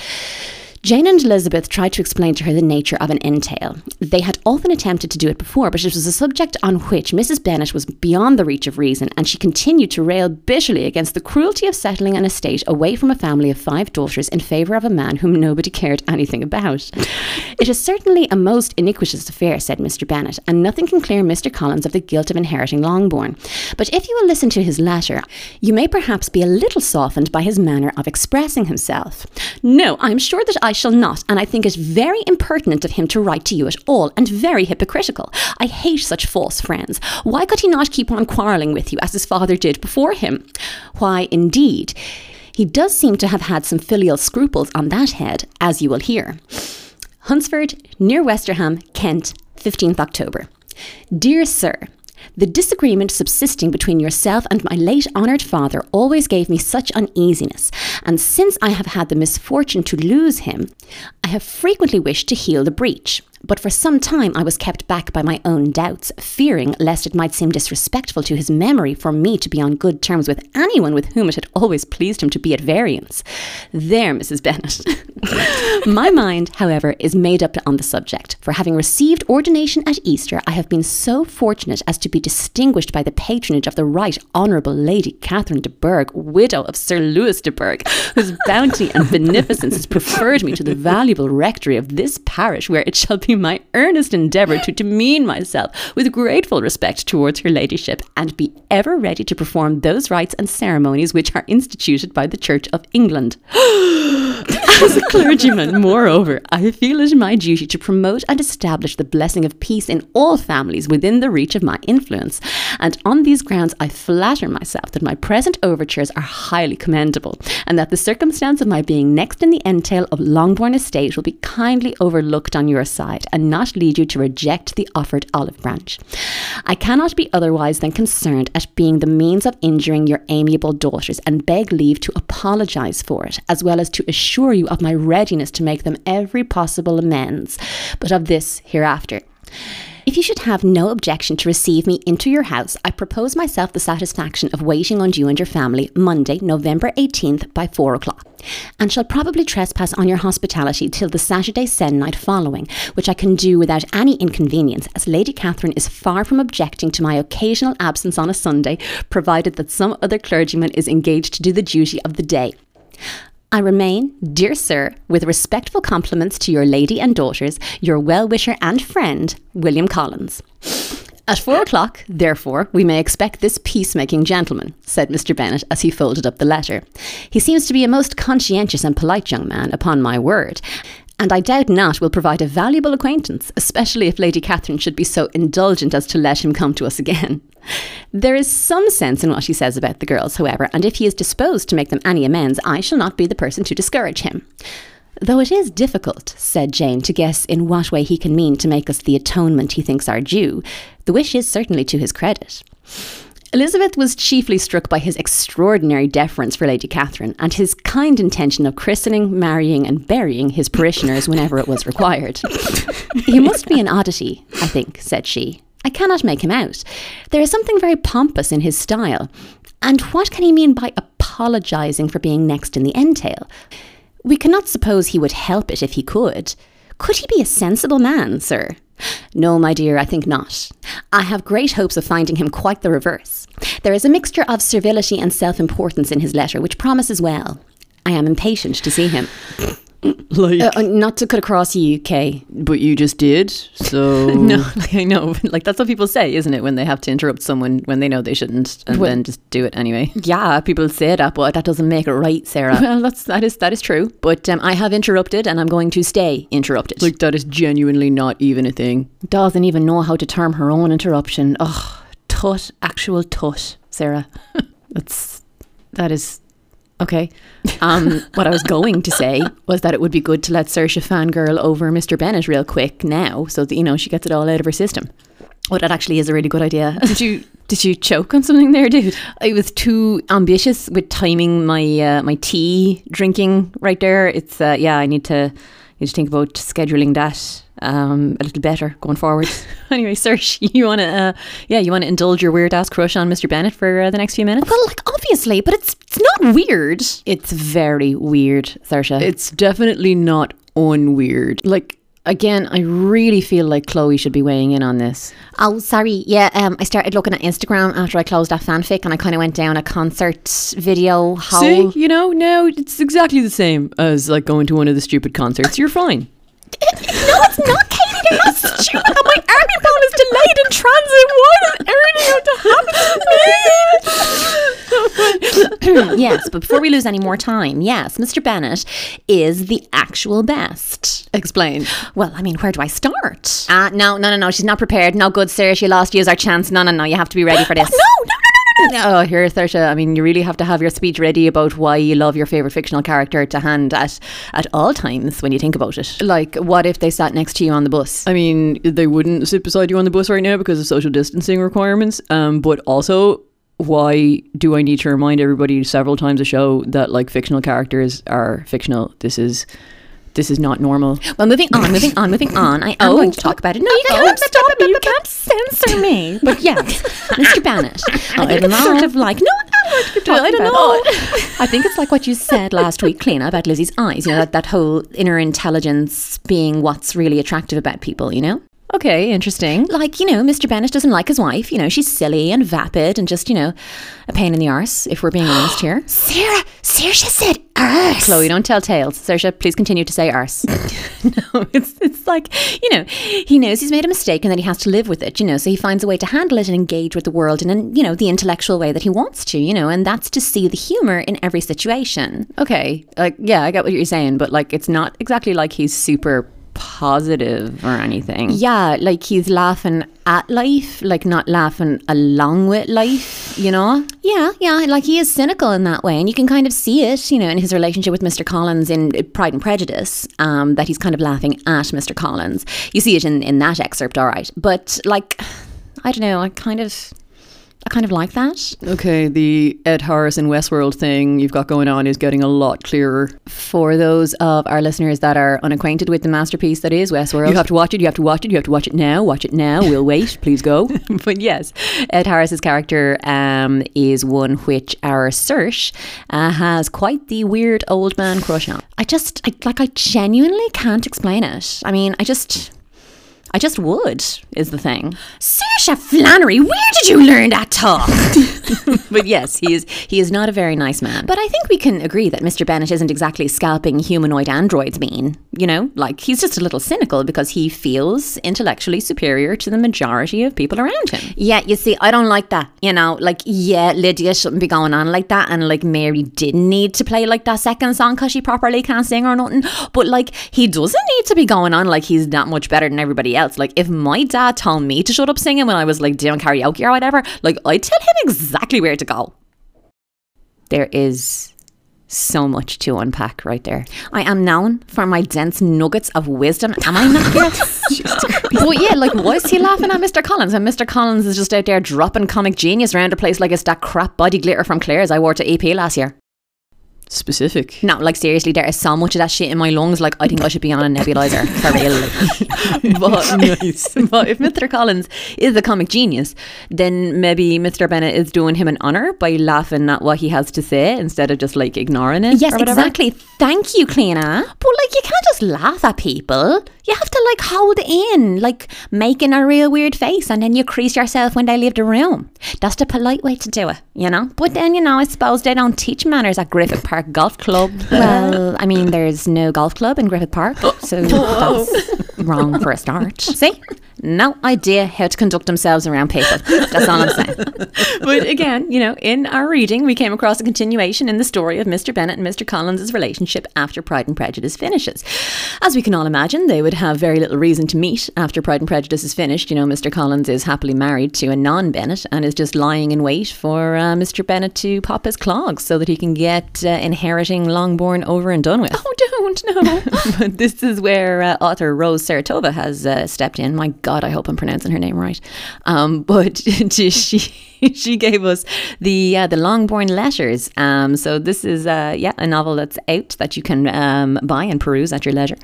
Jane and Elizabeth tried to explain to her the nature of an entail. They had often attempted to do it before, but it was a subject on which Mrs. Bennet was beyond the reach of reason, and she continued to rail bitterly against the cruelty of settling an estate away from a family of five daughters in favour of a man whom nobody cared anything about. It is certainly a most iniquitous affair, said Mr. Bennet, and nothing can clear Mr. Collins of the guilt of inheriting Longbourn. But if you will listen to his letter, you may perhaps be a little softened by his manner of expressing himself. No, I am sure that I shall not, and I think it very impertinent of him to write to you at all, and very hypocritical. I hate such false friends. Why could he not keep on quarrelling with you, as his father did before him? Why, indeed, he does seem to have had some filial scruples on that head, as you will hear. Hunsford, near Westerham, Kent, 15th October. Dear Sir, the disagreement subsisting between yourself and my late honoured father always gave me such uneasiness, and since I have had the misfortune to lose him, I have frequently wished to heal the breach. But for some time I was kept back by my own doubts, fearing lest it might seem disrespectful to his memory for me to be on good terms with anyone with whom it had always pleased him to be at variance. There, Mrs. Bennet. my mind, however, is made up on the subject, for having received ordination at Easter, I have been so fortunate as to be distinguished by the patronage of the Right Honourable Lady Catherine de Bourgh, widow of Sir Louis de Bourgh, whose bounty and beneficence has preferred me to the valuable rectory of this parish, where it shall be my earnest endeavour to demean myself with grateful respect towards her ladyship, and be ever ready to perform those rites and ceremonies which are instituted by the Church of England. As a clergyman, moreover, I feel it my duty to promote and establish the blessing of peace in all families within the reach of my influence. And on these grounds, I flatter myself that my present overtures are highly commendable, and that the circumstance of my being next in the entail of Longbourn Estate will be kindly overlooked on your side, and not lead you to reject the offered olive branch. I cannot be otherwise than concerned at being the means of injuring your amiable daughters, and beg leave to apologise for it, as well as to assure you of my readiness to make them every possible amends, but of this hereafter. If you should have no objection to receive me into your house, I propose myself the satisfaction of waiting on you and your family Monday, November 18th by 4 o'clock, and shall probably trespass on your hospitality till the Saturday se'nnight following, which I can do without any inconvenience, as Lady Catherine is far from objecting to my occasional absence on a Sunday, provided that some other clergyman is engaged to do the duty of the day. I remain, dear sir, with respectful compliments to your lady and daughters, your well wisher and friend, William Collins. At four o'clock, therefore, we may expect this peacemaking gentleman, said Mr. Bennet as he folded up the letter. He seems to be a most conscientious and polite young man, upon my word, and I doubt not will provide a valuable acquaintance, especially if Lady Catherine should be so indulgent as to let him come to us again. There is some sense in what he says about the girls, however, and if he is disposed to make them any amends, I shall not be the person to discourage him. Though it is difficult, said Jane, to guess in what way he can mean to make us the atonement he thinks our due, the wish is certainly to his credit. Elizabeth was chiefly struck by his extraordinary deference for Lady Catherine and his kind intention of christening, marrying, and burying his parishioners whenever it was required. he must be an oddity, I think, said she. I cannot make him out. There is something very pompous in his style. And what can he mean by apologising for being next in the entail? We cannot suppose he would help it if he could. Could he be a sensible man, sir? No, my dear, I think not. I have great hopes of finding him quite the reverse. There is a mixture of servility and self importance in his letter, which promises well. I am impatient to see him. Like, Uh, uh, not to cut across you, Kay. but you just did. So No, like I know, like that's what people say, isn't it? When they have to interrupt someone when they know they shouldn't, and Well- then just do it anyway. Yeah, people say that, but that doesn't make it right, Sarah. Well, that's that is that is true. But um, I have interrupted, and I'm going to stay interrupted. like that is genuinely not even a thing. doesn't even know how to term her own interruption. Oh, tut, actual tut, Sarah. That's that is okay. Um, what I was going to say was that it would be good to let Saoirse fangirl over Mr. Bennet real quick now, so that you know she gets it all out of her system. Oh, that actually is a really good idea. Did you did you choke on something there, dude? I was too ambitious with timing my uh, my tea drinking right there. It's uh, yeah, I need to need to think about scheduling that um, a little better going forward. anyway, Serge, you want to uh, yeah, you want to indulge your weird ass crush on Mr. Bennet for uh, the next few minutes? Well, like, obviously, but it's, it's not weird. It's very weird, Saoirse. It's definitely not unweird. like again, I really feel like Chloe should be weighing in on this. Oh, sorry. Yeah, um, I started looking at Instagram after I closed that fanfic and I kind of went down a concert video hole. See, you know, now it's exactly the same as like going to one of the stupid concerts. You're fine. no, it's not, Katie. They're not stupid. My army ball is delayed in transit. Why on earth to happen to me? yes, but before we lose any more time, yes, Mr. Bennet is the actual best. Explain. Well, I mean, where do I start? Uh, no, no, no, no. She's not prepared. No good, sir. She lost. Use our chance. No, no, no. You have to be ready for this. no, no. Oh, here, Saoirse. I mean, you really have to have your speech ready about why you love your favorite fictional character to hand at at all times when you think about it. Like, what if they sat next to you on the bus? I mean, they wouldn't sit beside you on the bus right now because of social distancing requirements. Um, but also, why do I need to remind everybody several times a show that like fictional characters are fictional? This is this is not normal. Well, moving on, moving on, moving on. I am Oh. going to talk about it. No, you can't stop me. You can't censor me. But yes, Mr. Bennet. I think it's sort of like no. I'm going to keep talking I don't know. I think it's like what you said last week, Cleena, about Lizzie's eyes. You know that that whole inner intelligence being what's really attractive about people. You know. Okay, interesting. Like, you know, Mr. Bennet doesn't like his wife. You know, she's silly and vapid and just, you know, a pain in the arse, if we're being honest here. Sarah, Saoirse said arse. Chloe, don't tell tales. Saoirse, please continue to say arse. No, it's it's like you know he knows he's made a mistake and that he has to live with it. You know, so he finds a way to handle it and engage with the world in an, you know the intellectual way that he wants to. You know, and that's to see the humor in every situation. okay, like yeah, I get what you're saying, but like it's not exactly like he's super positive or anything. Yeah, like he's laughing at life, like not laughing along with life. You know? Yeah, yeah. Like he is cynical in that way, and you can kind of see it. You know, in his relationship with Mr. Collins in Pride and Prejudice, um, that he's kind of laughing at Mr. Collins. You see it in in that excerpt, all right. But like, I don't know. I kind of. I kind of like that. Okay, the Ed Harris and Westworld thing you've got going on is getting a lot clearer. For those of our listeners that are unacquainted with the masterpiece that is Westworld, You have to watch it. You have to watch it. You have to watch it now. Watch it now. We'll wait. Please go. but yes, Ed Harris's character um, is one which our Serge uh, has quite the weird old man crush on. I just I, like I genuinely can't explain it. I mean, I just I just would is the thing. Saoirse Flannery, where did you learn that talk? but yes, he is he is not a very nice man. But I think we can agree that Mr. Bennet isn't exactly scalping humanoid androids mean. You know, like he's just a little cynical because he feels intellectually superior to the majority of people around him. Yeah, you see, I don't like that. You know, like yeah, Lydia shouldn't be going on like that, and like Mary didn't need to play like that second song because she properly can't sing or nothing. But like he doesn't need to be going on like he's that much better than everybody else. Like if my dad told me to shut up singing when I was like doing karaoke or whatever, like I'd tell him exactly where to go. There is so much to unpack right there. I am known for my dense nuggets of wisdom. Am I not? but yeah, like, why is he laughing at Mr. Collins? And Mr. Collins is just out there dropping comic genius around the place like it's that crap body glitter from Claire's I wore to EP last year. Specific. No, like seriously, there is so much of that shit in my lungs. Like, I think I should be on a nebulizer for real. but, nice. but if Mr. Collins is a comic genius, then maybe Mr. Bennet is doing him an honor by laughing at what he has to say instead of just like ignoring it. Yes, exactly. Thank you, Cleena. But like, you can't just laugh at people. You have to like hold in, like making a real weird face, and then you crease yourself when they leave the room. That's the polite way to do it, you know. But then, you know, I suppose they don't teach manners at Griffith Park Golf Club. Well, I mean, there's no golf club in Griffith Park, so that's wrong for a start. See? No idea how to conduct themselves around people. That's all I'm saying. but again, you know, in our reading, we came across a continuation in the story of Mr. Bennet and Mr. Collins' relationship after Pride and Prejudice finishes. As we can all imagine, they would have very little reason to meet after Pride and Prejudice is finished. You know, Mr. Collins is happily married to a non Bennet and is just lying in wait for uh, Mr. Bennet to pop his clogs so that he can get uh, inheriting Longbourn over and done with. Oh, don't, no. but this is where uh, author Rose Saratova has uh, stepped in. My God, I hope I'm pronouncing her name right. Um, but she she gave us the uh, the Longbourn Letters. Um, so this is uh, yeah a novel that's out that you can um, buy and peruse at your leisure,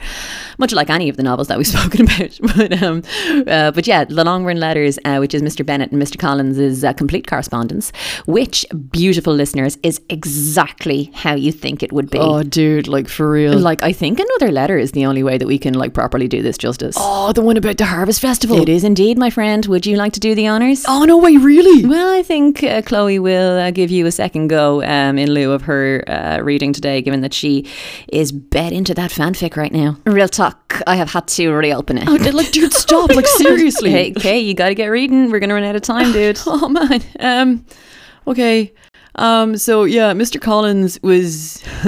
much like any of the novels that we've spoken about. but um, uh, but yeah, the Longbourn Letters, uh, which is Mr. Bennet and Mr. Collins' uh, complete correspondence, which beautiful listeners is exactly how you think it would be. Oh, dude, like for real. Like I think another letter is the only way that we can like properly do this justice. Oh, the one about the Harvest Festival. It is indeed, my friend. Would you like to do the honors? Oh no way, really? Well, I think uh, Chloe will uh, give you a second go um, in lieu of her uh, reading today, given that she is bed into that fanfic right now. Real talk, I have had to reopen it. Oh, like, dude, stop! like, seriously. Hey, okay, you got to get reading. We're gonna run out of time, dude. oh man. Um. Okay. Um, so yeah, Mr. Collins was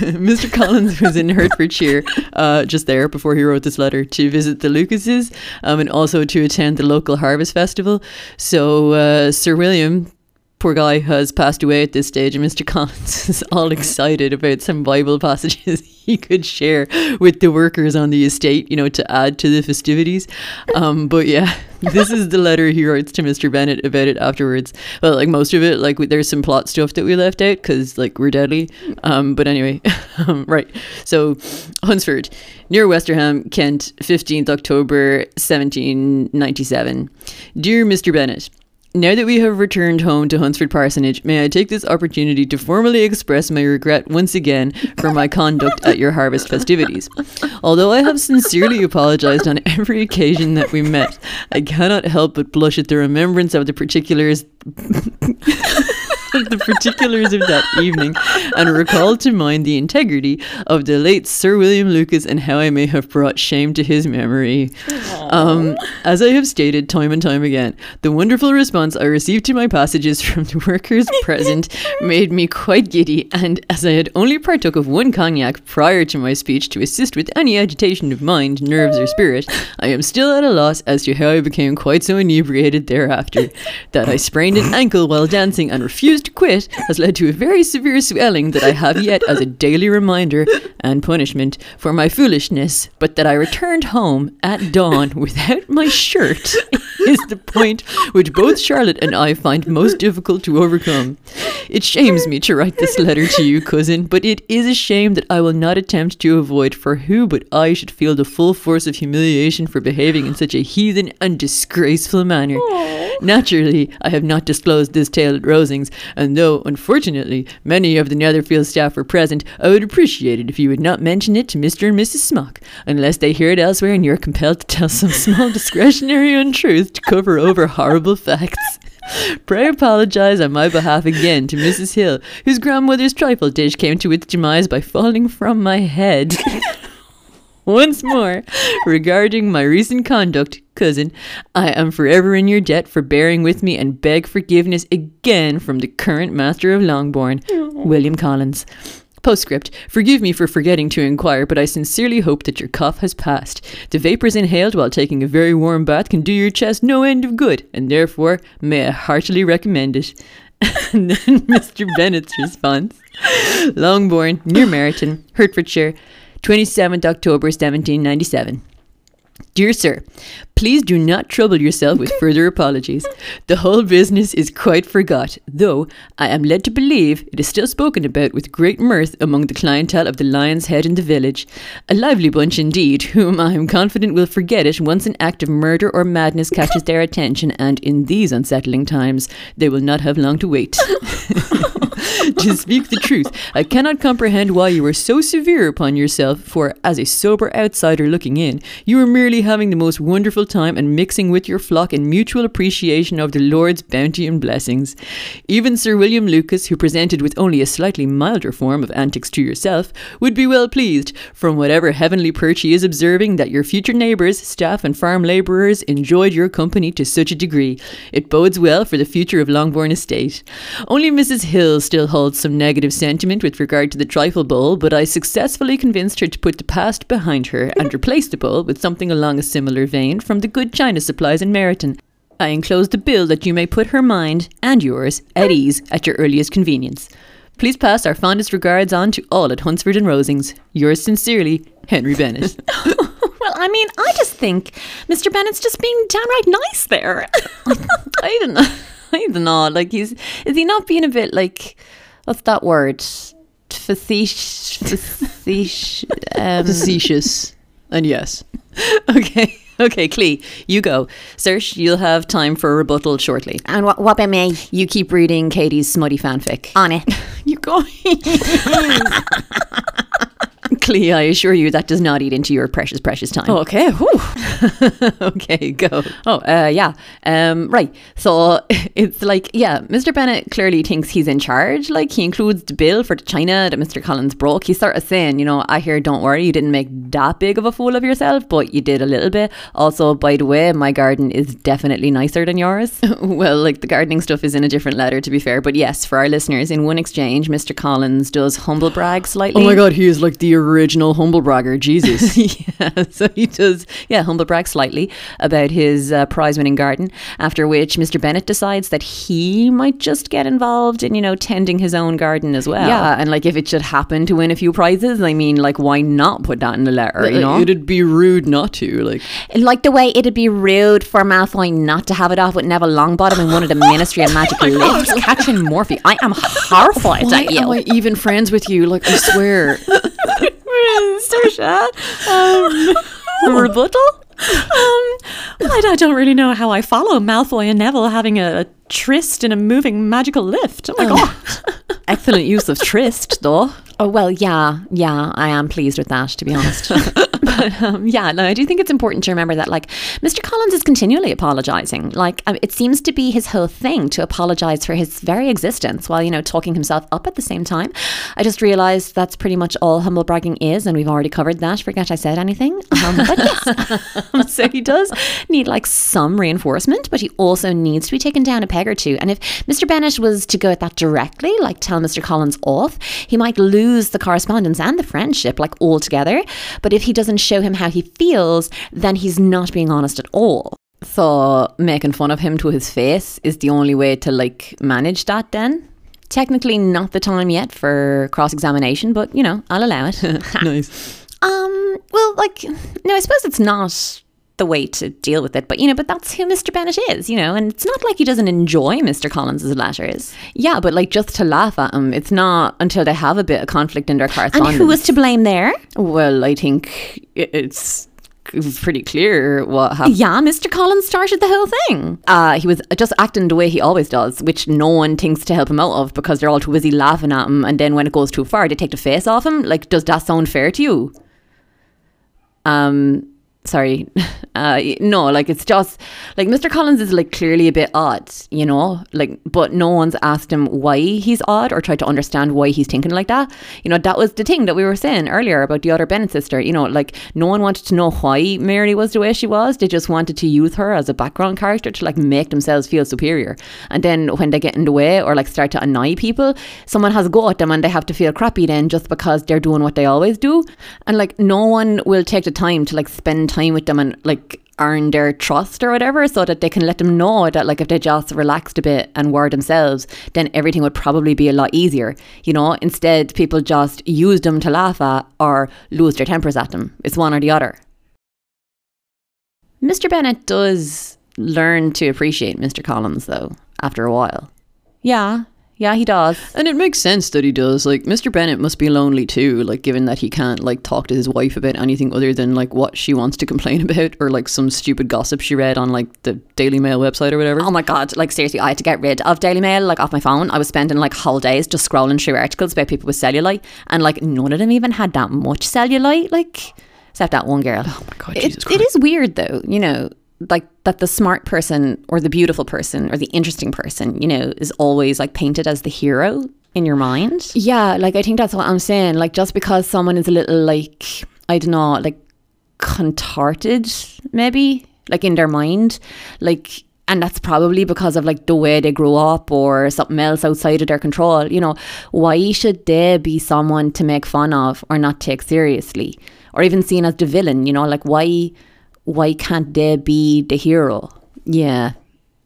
Mr. Collins was in Hertfordshire uh, just there before he wrote this letter to visit the Lucases um, and also to attend the local harvest festival. So uh, Sir William, poor guy, has passed away at this stage, and Mr. Collins is all excited about some Bible passages he could share with the workers on the estate, you know, to add to the festivities. Um, but yeah, this is the letter he writes to Mr. Bennet about it afterwards. Well, like most of it, like there's some plot stuff that we left out because like we're deadly. Um, but anyway, um, right. So Hunsford, near Westerham, Kent, 15th October, 1797. Dear Mr. Bennet. Now that we have returned home to Hunsford Parsonage, may I take this opportunity to formally express my regret once again for my conduct at your harvest festivities. Although I have sincerely apologized on every occasion that we met, I cannot help but blush at the remembrance of the particulars the particulars of that evening and recall to mind the integrity of the late Sir William Lucas and how I may have brought shame to his memory. Um, as I have stated time and time again, the wonderful response I received to my passages from the workers present made me quite giddy, and as I had only partook of one cognac prior to my speech to assist with any agitation of mind, nerves, or spirit, I am still at a loss as to how I became quite so inebriated thereafter. That I sprained an ankle while dancing and refused to quit has led to a very severe swelling that I have yet as a daily reminder and punishment for my foolishness, but that I returned home at dawn without my shirt is the point which both Charlotte and I find most difficult to overcome. It shames me to write this letter to you, cousin, but it is a shame that I will not attempt to avoid, for who but I should feel the full force of humiliation for behaving in such a heathen and disgraceful manner. Aww. Naturally, I have not disclosed this tale at Rosings, and though, unfortunately, many of the Netherfield staff were present, I would appreciate it if you would not mention it to Mr. and Mrs. Smock, unless they hear it elsewhere and you are compelled to tell some small discretionary untruth to cover over horrible facts. Pray apologise on my behalf again to Mrs. Hill, whose grandmother's trifle dish came to its demise by falling from my head. Once more, regarding my recent conduct, cousin, I am forever in your debt for bearing with me and beg forgiveness again from the current master of Longbourn, William Collins. Postscript Forgive me for forgetting to inquire, but I sincerely hope that your cough has passed. The vapours inhaled while taking a very warm bath can do your chest no end of good, and therefore may I heartily recommend it. and then Mr. Bennet's response Longbourn, near Meryton, Hertfordshire, 27th October 1797. Dear Sir, please do not trouble yourself with further apologies. The whole business is quite forgot, though I am led to believe it is still spoken about with great mirth among the clientele of the Lion's Head in the village. A lively bunch indeed, whom I am confident will forget it once an act of murder or madness catches their attention, and in these unsettling times they will not have long to wait. to speak the truth, I cannot comprehend why you are so severe upon yourself, for as a sober outsider looking in, you are merely having the most wonderful time and mixing with your flock in mutual appreciation of the Lord's bounty and blessings. Even Sir William Lucas, who presented with only a slightly milder form of antics to yourself, would be well pleased, from whatever heavenly perch he is observing, that your future neighbours, staff, and farm labourers enjoyed your company to such a degree. It bodes well for the future of Longbourn Estate. Only Mrs. Hill still holds some negative sentiment with regard to the trifle bowl, but I successfully convinced her to put the past behind her and replace the bowl with something along a similar vein from the good china supplies in Meryton. I enclosed a bill that you may put her mind and yours at ease at your earliest convenience. Please pass our fondest regards on to all at Hunsford and Rosings. Yours sincerely, Henry Bennet. Well, I mean, I just think Mr. Bennet's just being downright nice there. I don't know. I don't know. Like he's is he not being a bit like what's that word? Facetious. Facetious. Um, Facetious. And yes. okay. Okay, Clee, you go. Serge, you'll have time for a rebuttal shortly. and what, what about me? You keep reading Katie's smutty fanfic. On it. You go. Clee, I assure you that does not eat into your precious, precious time. Okay. Okay, go. Oh, uh, yeah. Um, right. So it's like, yeah, Mr. Bennet clearly thinks he's in charge. Like, he includes the bill for the China that Mr. Collins broke. He's sort of saying, you know, I hear, don't worry, you didn't make that big of a fool of yourself, but you did a little bit. Also, by the way, my garden is definitely nicer than yours. well, like, the gardening stuff is in a different letter, to be fair. But yes, for our listeners, in one exchange, Mr. Collins does humble brag slightly. Oh my god, he is like the original Humblebragger. Jesus. yeah, so he does, yeah, humble brag slightly about his uh, prize winning garden. After which Mr. Bennet decides that he might just get involved in, you know, tending his own garden as well. Yeah, and like if it should happen to win a few prizes, I mean, like why not put that in the letter, you know? It'd be rude not to. Like, Like the way it'd be rude for Malfoy not to have it off with Neville Longbottom in one of the Ministry of Magic lifts catching Morphe. I am horrified why at you. am I even friends with you? Like, I swear. Um, rebuttal? Um, I, I don't really know how I follow Malfoy and Neville having a, a tryst in a moving magical lift. Oh my god. Excellent use of tryst, though. Oh well, yeah, yeah, I am pleased with that, to be honest. but um, yeah, no, I do think it's important to remember that, like, Mr. Collins is continually apologizing. Like, um, it seems to be his whole thing to apologize for his very existence, while you know talking himself up at the same time. I just realized that's pretty much all humble bragging is, and we've already covered that. Forget I said anything. Um, but yes, so he does need like some reinforcement, but he also needs to be taken down a peg or two. And if Mr. Bennet was to go at that directly, like tell Mr. Collins off, he might lose the correspondence and the friendship like altogether. But if he doesn't show him how he feels, then he's not being honest at all. So making fun of him to his face is the only way to like manage that then? Technically, not the time yet for cross examination, but you know, I'll allow it. nice. um, well, like, no, I suppose it's not the way to deal with it, but you know, but that's who Mr. Bennet is, you know, and it's not like he doesn't enjoy Mr. Collins's letters. Yeah, but like just to laugh at him, it's not until they have a bit of conflict in their And correspondence. who was to blame there? Well, I think it's pretty clear what happened. Yeah, Mr. Collins started the whole thing. Uh, he was just acting the way he always does, which no one thinks to help him out of because they're all too busy laughing at him. And then when it goes too far, they take the face off him. Like, does that sound fair to you? Um, sorry uh no like it's just like mr collins is like clearly a bit odd you know? Like but no one's asked him why he's odd or tried to understand why he's thinking like that. You know that was the thing that we were saying earlier about the other bennet sister. You know like no one wanted to know why mary was the way she was. They just wanted to use her as a background character to like make themselves feel superior. And then when they get in the way or like start to annoy people someone has a go at them and they have to feel crappy then just because they're doing what they always do. And like no one will take the time to like spend time with them and like earn their trust or whatever so that they can let them know that like if they just relaxed a bit and were themselves then everything would probably be a lot easier you know? Instead people just use them to laugh at or lose their tempers at them. It's one or the other. Mr bennet does learn to appreciate mr collins though after a while. Yeah yeah he does And it makes sense that he does. Like, Mr. Bennet must be lonely too, like, given that he can't, like, talk to his wife about anything other than, like, what she wants to complain about or, like, some stupid gossip she read on, like, the Daily Mail website or whatever. Oh my god, like seriously, I had to get rid of Daily Mail like off my phone. I was spending like whole days just scrolling through articles about people with cellulite and like none of them even had that much cellulite, like except that one girl. oh my God, It- it is weird though, you know, like that the smart person or the beautiful person or the interesting person, you know, is always like painted as the hero in your mind. Yeah, like I think that's what I'm saying. Like just because someone is a little like I don't know, like contorted, maybe like in their mind, like. And that's probably because of like the way they grew up or something else outside of their control. You know, why should they be someone to make fun of or not take seriously or even seen as the villain? You know, like why why can't they be the hero? Yeah,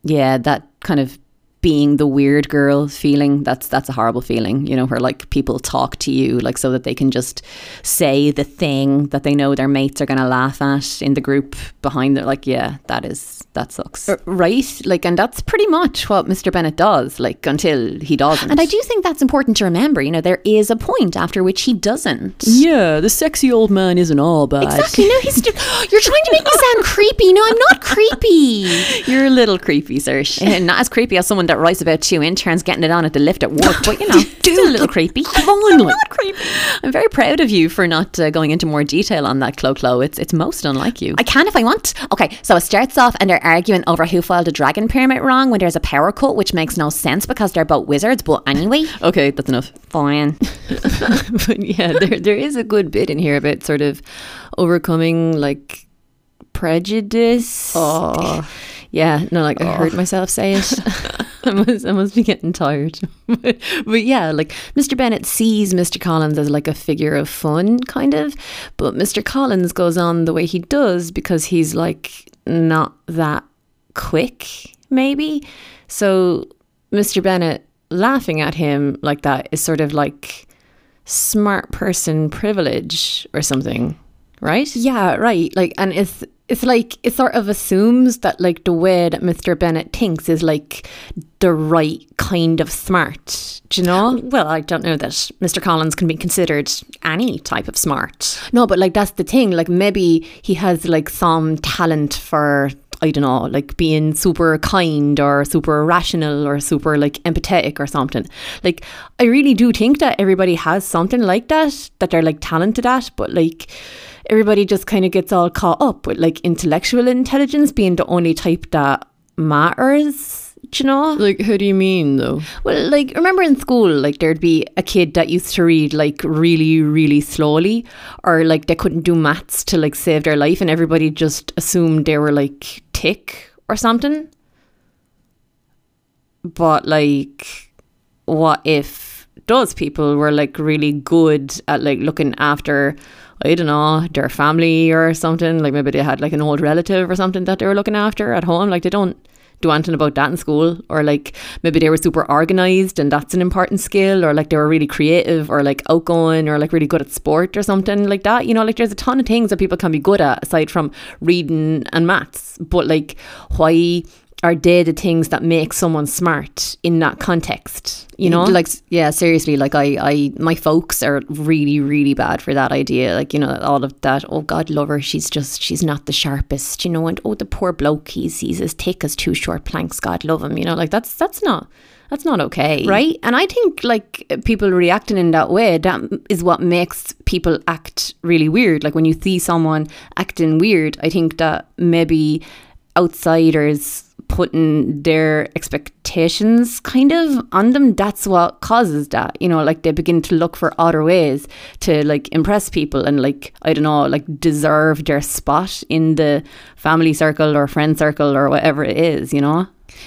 yeah, that kind of being the weird girl feeling that's that's a horrible feeling you know where like people talk to you like so that they can just say the thing that they know their mates are going to laugh at in the group behind it like yeah that is that sucks right like and that's pretty much what mr bennet does like until he doesn't And I do think that's important to remember. You know, there is a point after which he doesn't. Yeah, the sexy old man isn't all bad. Exactly. No, he's just, you're trying to make me sound creepy. No, I'm not creepy. you're a little creepy sir not as creepy as someone that writes about two interns getting it on at the lift at work, but you know, still a little creepy. Come on, like, Not creepy. i'm very proud of you for not uh, going into more detail on that clo clo it's it's most unlike you I can if I want. Okay, so it starts off and they're arguing over who filed a dragon pyramid wrong when there's a power cut, which makes no sense because they're both wizards. But anyway, okay, that's enough. fine. but yeah, there there is a good bit in here about sort of overcoming like prejudice. Oh, Yeah, no, like I heard myself say it. I must, I must be getting tired. but, but yeah, like Mr. Bennet sees Mr. Collins as like a figure of fun, kind of. But Mr. Collins goes on the way he does because he's like not that quick, maybe. So Mr. Bennet laughing at him like that is sort of like smart person privilege or something, right? Yeah, right. Like, and it's it's like it sort of assumes that like the way that Mr. Bennet thinks is like the right kind of smart. Do you know? Well, I don't know that Mr. Collins can be considered any type of smart. No, but like that's the thing. Like maybe he has like some talent for I don't know, like being super kind or super rational or super like empathetic or something. Like I really do think that everybody has something like that that they're like talented at, but like everybody just kind of gets all caught up with like intellectual intelligence being the only type that matters. You know? like, how do you mean though? Well, like remember in school, like there'd be a kid that used to read like really, really slowly, or like they couldn't do maths to like save their life, and everybody just assumed they were like tick or something. But like, what if those people were like really good at like looking after, I don't know, their family or something? Like maybe they had like an old relative or something that they were looking after at home. Like they don't do anything about that in school or like maybe they were super organized and that's an important skill or like they were really creative or like outgoing or like really good at sport or something like that you know like there's a ton of things that people can be good at aside from reading and maths but like why are they the things that make someone smart in that context? You know, like yeah, seriously, like I, I, my folks are really, really bad for that idea. Like you know, all of that. Oh God, love her. She's just, she's not the sharpest. You know, and oh, the poor bloke. He's, he's as thick as two short planks. God love him. You know, like that's that's not that's not okay, right? And I think like people reacting in that way, that is what makes people act really weird. Like when you see someone acting weird, I think that maybe outsiders putting their expectations kind of on them that's what causes that you know like they begin to look for other ways to like impress people and like i don't know like deserve their spot in the family circle or friend circle or whatever it is you know?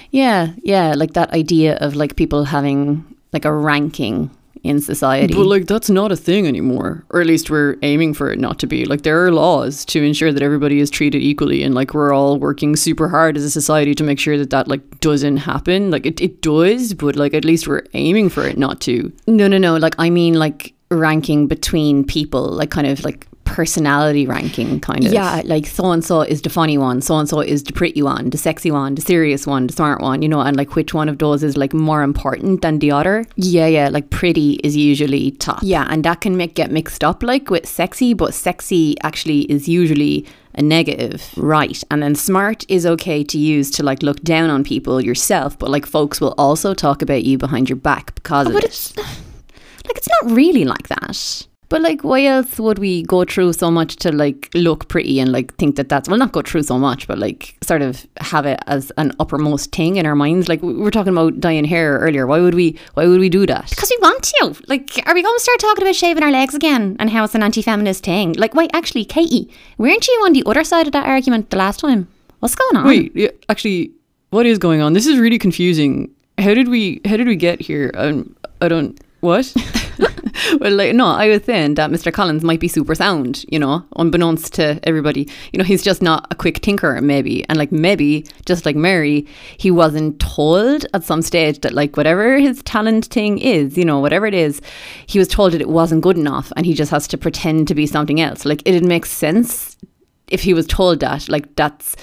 Yeah yeah like that idea of like people having like a ranking in society. But like that's not a thing anymore, or at least we're aiming for it not to be. Like there are laws to ensure that everybody is treated equally, and like we're all working super hard as a society to make sure that that like doesn't happen. Like it, it does, but like at least we're aiming for it not to. No, no, no. Like I mean, like ranking between people, like kind of like personality ranking kind of. Yeah, like so and so is the funny one, so and so is the pretty one, the sexy one, the serious one, the smart one, you know, and like which one of those is like more important than the other. Yeah, yeah, like pretty is usually top. Yeah, and that can make get mixed up like with sexy, but sexy actually is usually a negative. Right. And then smart is okay to use to like look down on people yourself, but like folks will also talk about you behind your back because oh, of it. It's, like it's not really like that. But like, why else would we go through so much to like look pretty and like think that that's well, not go through so much, but like sort of have it as an uppermost thing in our minds? Like we were talking about dyeing hair earlier. Why would we? Why would we do that? Because we want to. Like, are we going to start talking about shaving our legs again and how it's an anti-feminist thing? Like, wait, actually, Katie, weren't you on the other side of that argument the last time? What's going on? Wait, yeah, actually, what is going on? This is really confusing. How did we? How did we get here? Um, I don't. What? well, like, no, I was saying that Mr. Collins might be super sound, you know, unbeknownst to everybody. You know, he's just not a quick tinker, maybe. And like, maybe, just like Mary, he wasn't told at some stage that, like, whatever his talent thing is, you know, whatever it is, he was told that it wasn't good enough and he just has to pretend to be something else. Like, it'd make sense if he was told that. Like, that's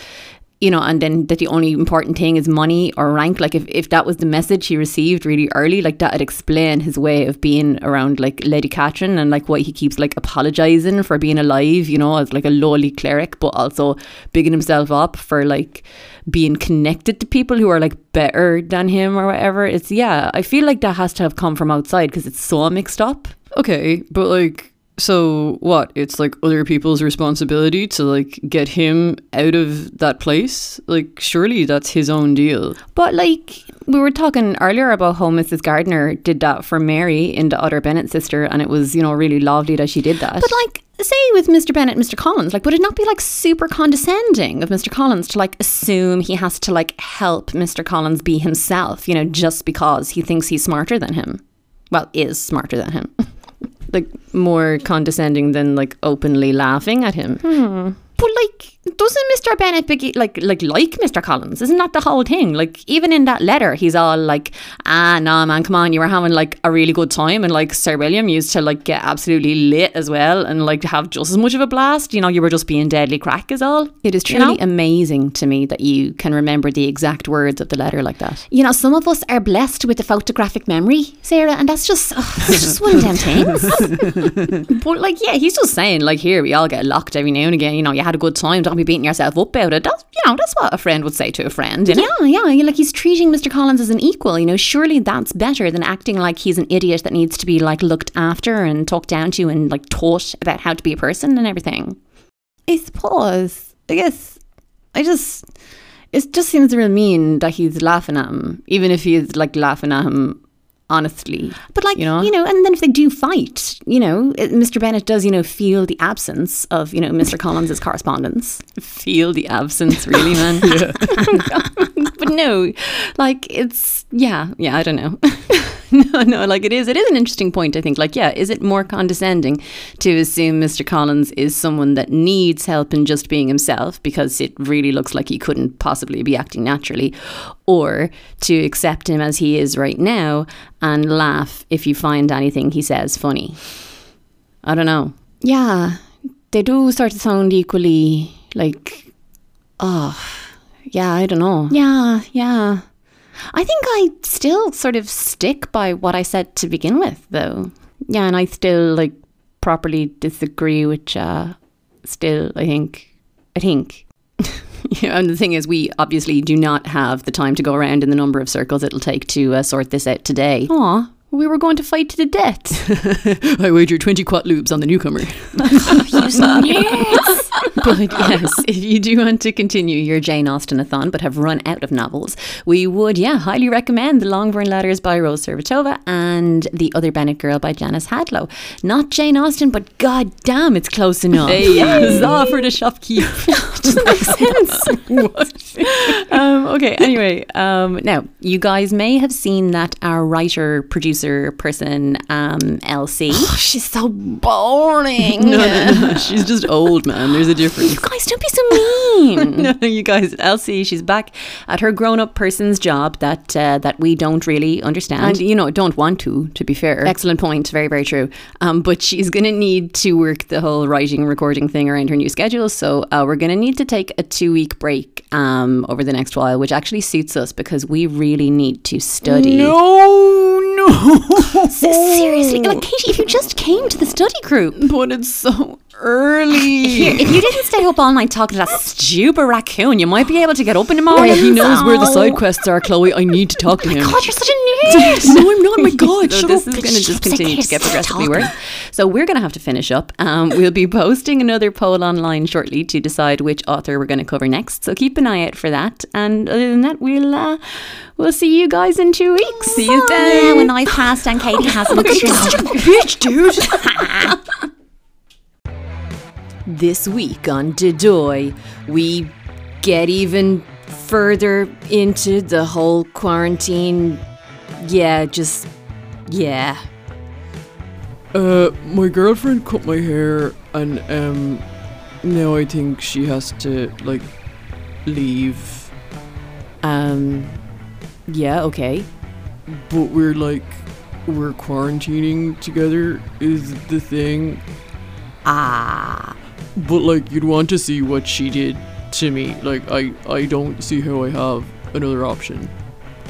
you know, and then that the only important thing is money or rank. Like if, if that was the message he received really early, like that would explain his way of being around like Lady Catherine and like why he keeps like apologizing for being alive, you know, as like a lowly cleric, but also bigging himself up for like being connected to people who are like better than him or whatever. It's yeah, I feel like that has to have come from outside because it's so mixed up. Okay, but like so what? It's like other people's responsibility to like get him out of that place. Like surely that's his own deal. But like we were talking earlier about how Mrs. Gardiner did that for Mary in the other Bennet sister, and it was you know really lovely that she did that. But like say with Mr. Bennet, Mr. Collins, like would it not be like super condescending of Mr. Collins to like assume he has to like help Mr. Collins be himself, you know, just because he thinks he's smarter than him? Well, is smarter than him. like more condescending than like openly laughing at him. Hmm. But like, doesn't Mr. Bennet be, like like like Mr. Collins? Isn't that the whole thing? Like, even in that letter, he's all like, "Ah, nah, man, come on, you were having like a really good time," and like Sir William used to like get absolutely lit as well, and like have just as much of a blast. You know, you were just being deadly crack as all. It is truly you know? amazing to me that you can remember the exact words of the letter like that. You know, some of us are blessed with a photographic memory, Sarah, and that's just oh, that's just one of them things. but like, yeah, he's just saying like, here we all get locked every now and again. You know, you had a good time. Don't be beating yourself up about it. That's you know that's what a friend would say to a friend. You know? Yeah, yeah. Like he's treating Mr. Collins as an equal. You know, surely that's better than acting like he's an idiot that needs to be like looked after and talked down to and like taught about how to be a person and everything. I suppose. I guess. I just. It just seems real mean that he's laughing at him, even if he's like laughing at him honestly. But like you know, you know, and then if they do fight, you know, Mr. Bennet does, you know, feel the absence of, you know, Mr. Collins's correspondence. Feel the absence, really, man. but no, like it's yeah, yeah. I don't know. no, no, like it is. It is an interesting point. I think. Like, yeah, is it more condescending to assume Mr. Collins is someone that needs help in just being himself because it really looks like he couldn't possibly be acting naturally, or to accept him as he is right now and laugh if you find anything he says funny? I don't know. Yeah, they do sort of sound equally like, oh yeah, I don't know. Yeah, yeah. I think I still sort of stick by what I said to begin with, though. Yeah, and I still like properly disagree with uh still I think I think yeah, and the thing is, we obviously do not have the time to go around in the number of circles it'll take to uh, sort this out today. Aw, we were going to fight to the death. I wager 20 quatloos on the newcomer. but yes, if you do want to continue your Jane Austen-a-thon but have run out of novels, we would, yeah, highly recommend The Longbourn Letters by Rose Servitova and The Other Bennet Girl by Janice Hadlow. Not Jane Austen, but god damn, it's close enough. Hey, for the shopkeep. Doesn't make sense. um, okay, anyway, um, now, you guys may have seen that our writer, producer person, um, Elsie. Oh, she's so boring. No, no, no. She's just old, man. There's a difference. You guys, don't be so mean. no, you guys, Elsie, she's back at her grown-up person's job that uh, that we don't really understand, and you know, don't want to. To be fair, excellent point, very very true. Um, but she's going to need to work the whole writing recording thing around her new schedule, so uh, we're going to need to take a two-week break um, over the next while, which actually suits us because we really need to study. No, no. Seriously, like Katie, if you just came to the study group. But it's so early. Here, if you didn't stay up all night talking to that stupid raccoon, you might be able to get up in the morning. he knows where the side quests are, Chloe. I need to talk to him. God, you're such a nerd. no, I'm not. My God, So this up. is going to just continue to get progressively worse. So we're going to have to finish up. Um, we'll be posting another poll online shortly to decide which author we're going to cover next. So keep an eye out for that. And other than that, we'll uh, we'll see you guys in two weeks. See you then. Yeah, when I passed and Katie hasn't. Bitch, dude. This week on Dedoy, we get even further into the whole quarantine. Yeah, just yeah. Uh, my girlfriend cut my hair, and um, now I think she has to like leave. Um, yeah, okay. But we're like, we're quarantining together is the thing. Ah, But like, you'd want to see what she did to me. Like, I I don't see how I have another option.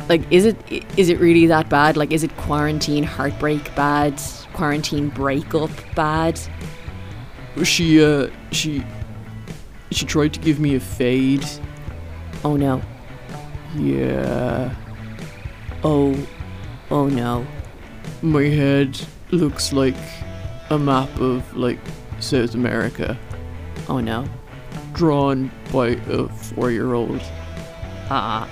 like is it is it really that bad? Like, is it quarantine heartbreak bad? Quarantine breakup bad? She uh, she she tried to give me a fade. Oh no. Yeah, Oh, oh no. My head looks like a map of like South America. Oh no. drawn by a four year old, Ah,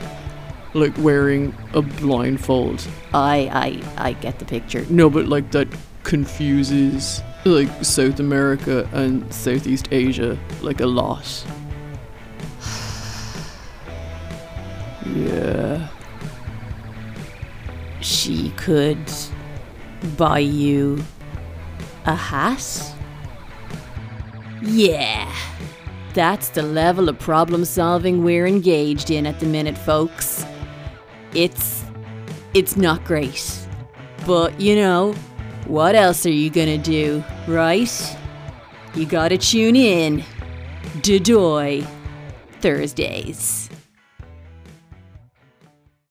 like wearing a blindfold. I I I get the picture. No, but like that confuses like South America and Southeast Asia like a lot. Yeah. She could buy you a hat? Yeah. That's the level of problem solving we're engaged in at the minute, folks. It's it's not great. But you know, what else are you gonna do, right? You gotta tune in. Dedoy Thursdays.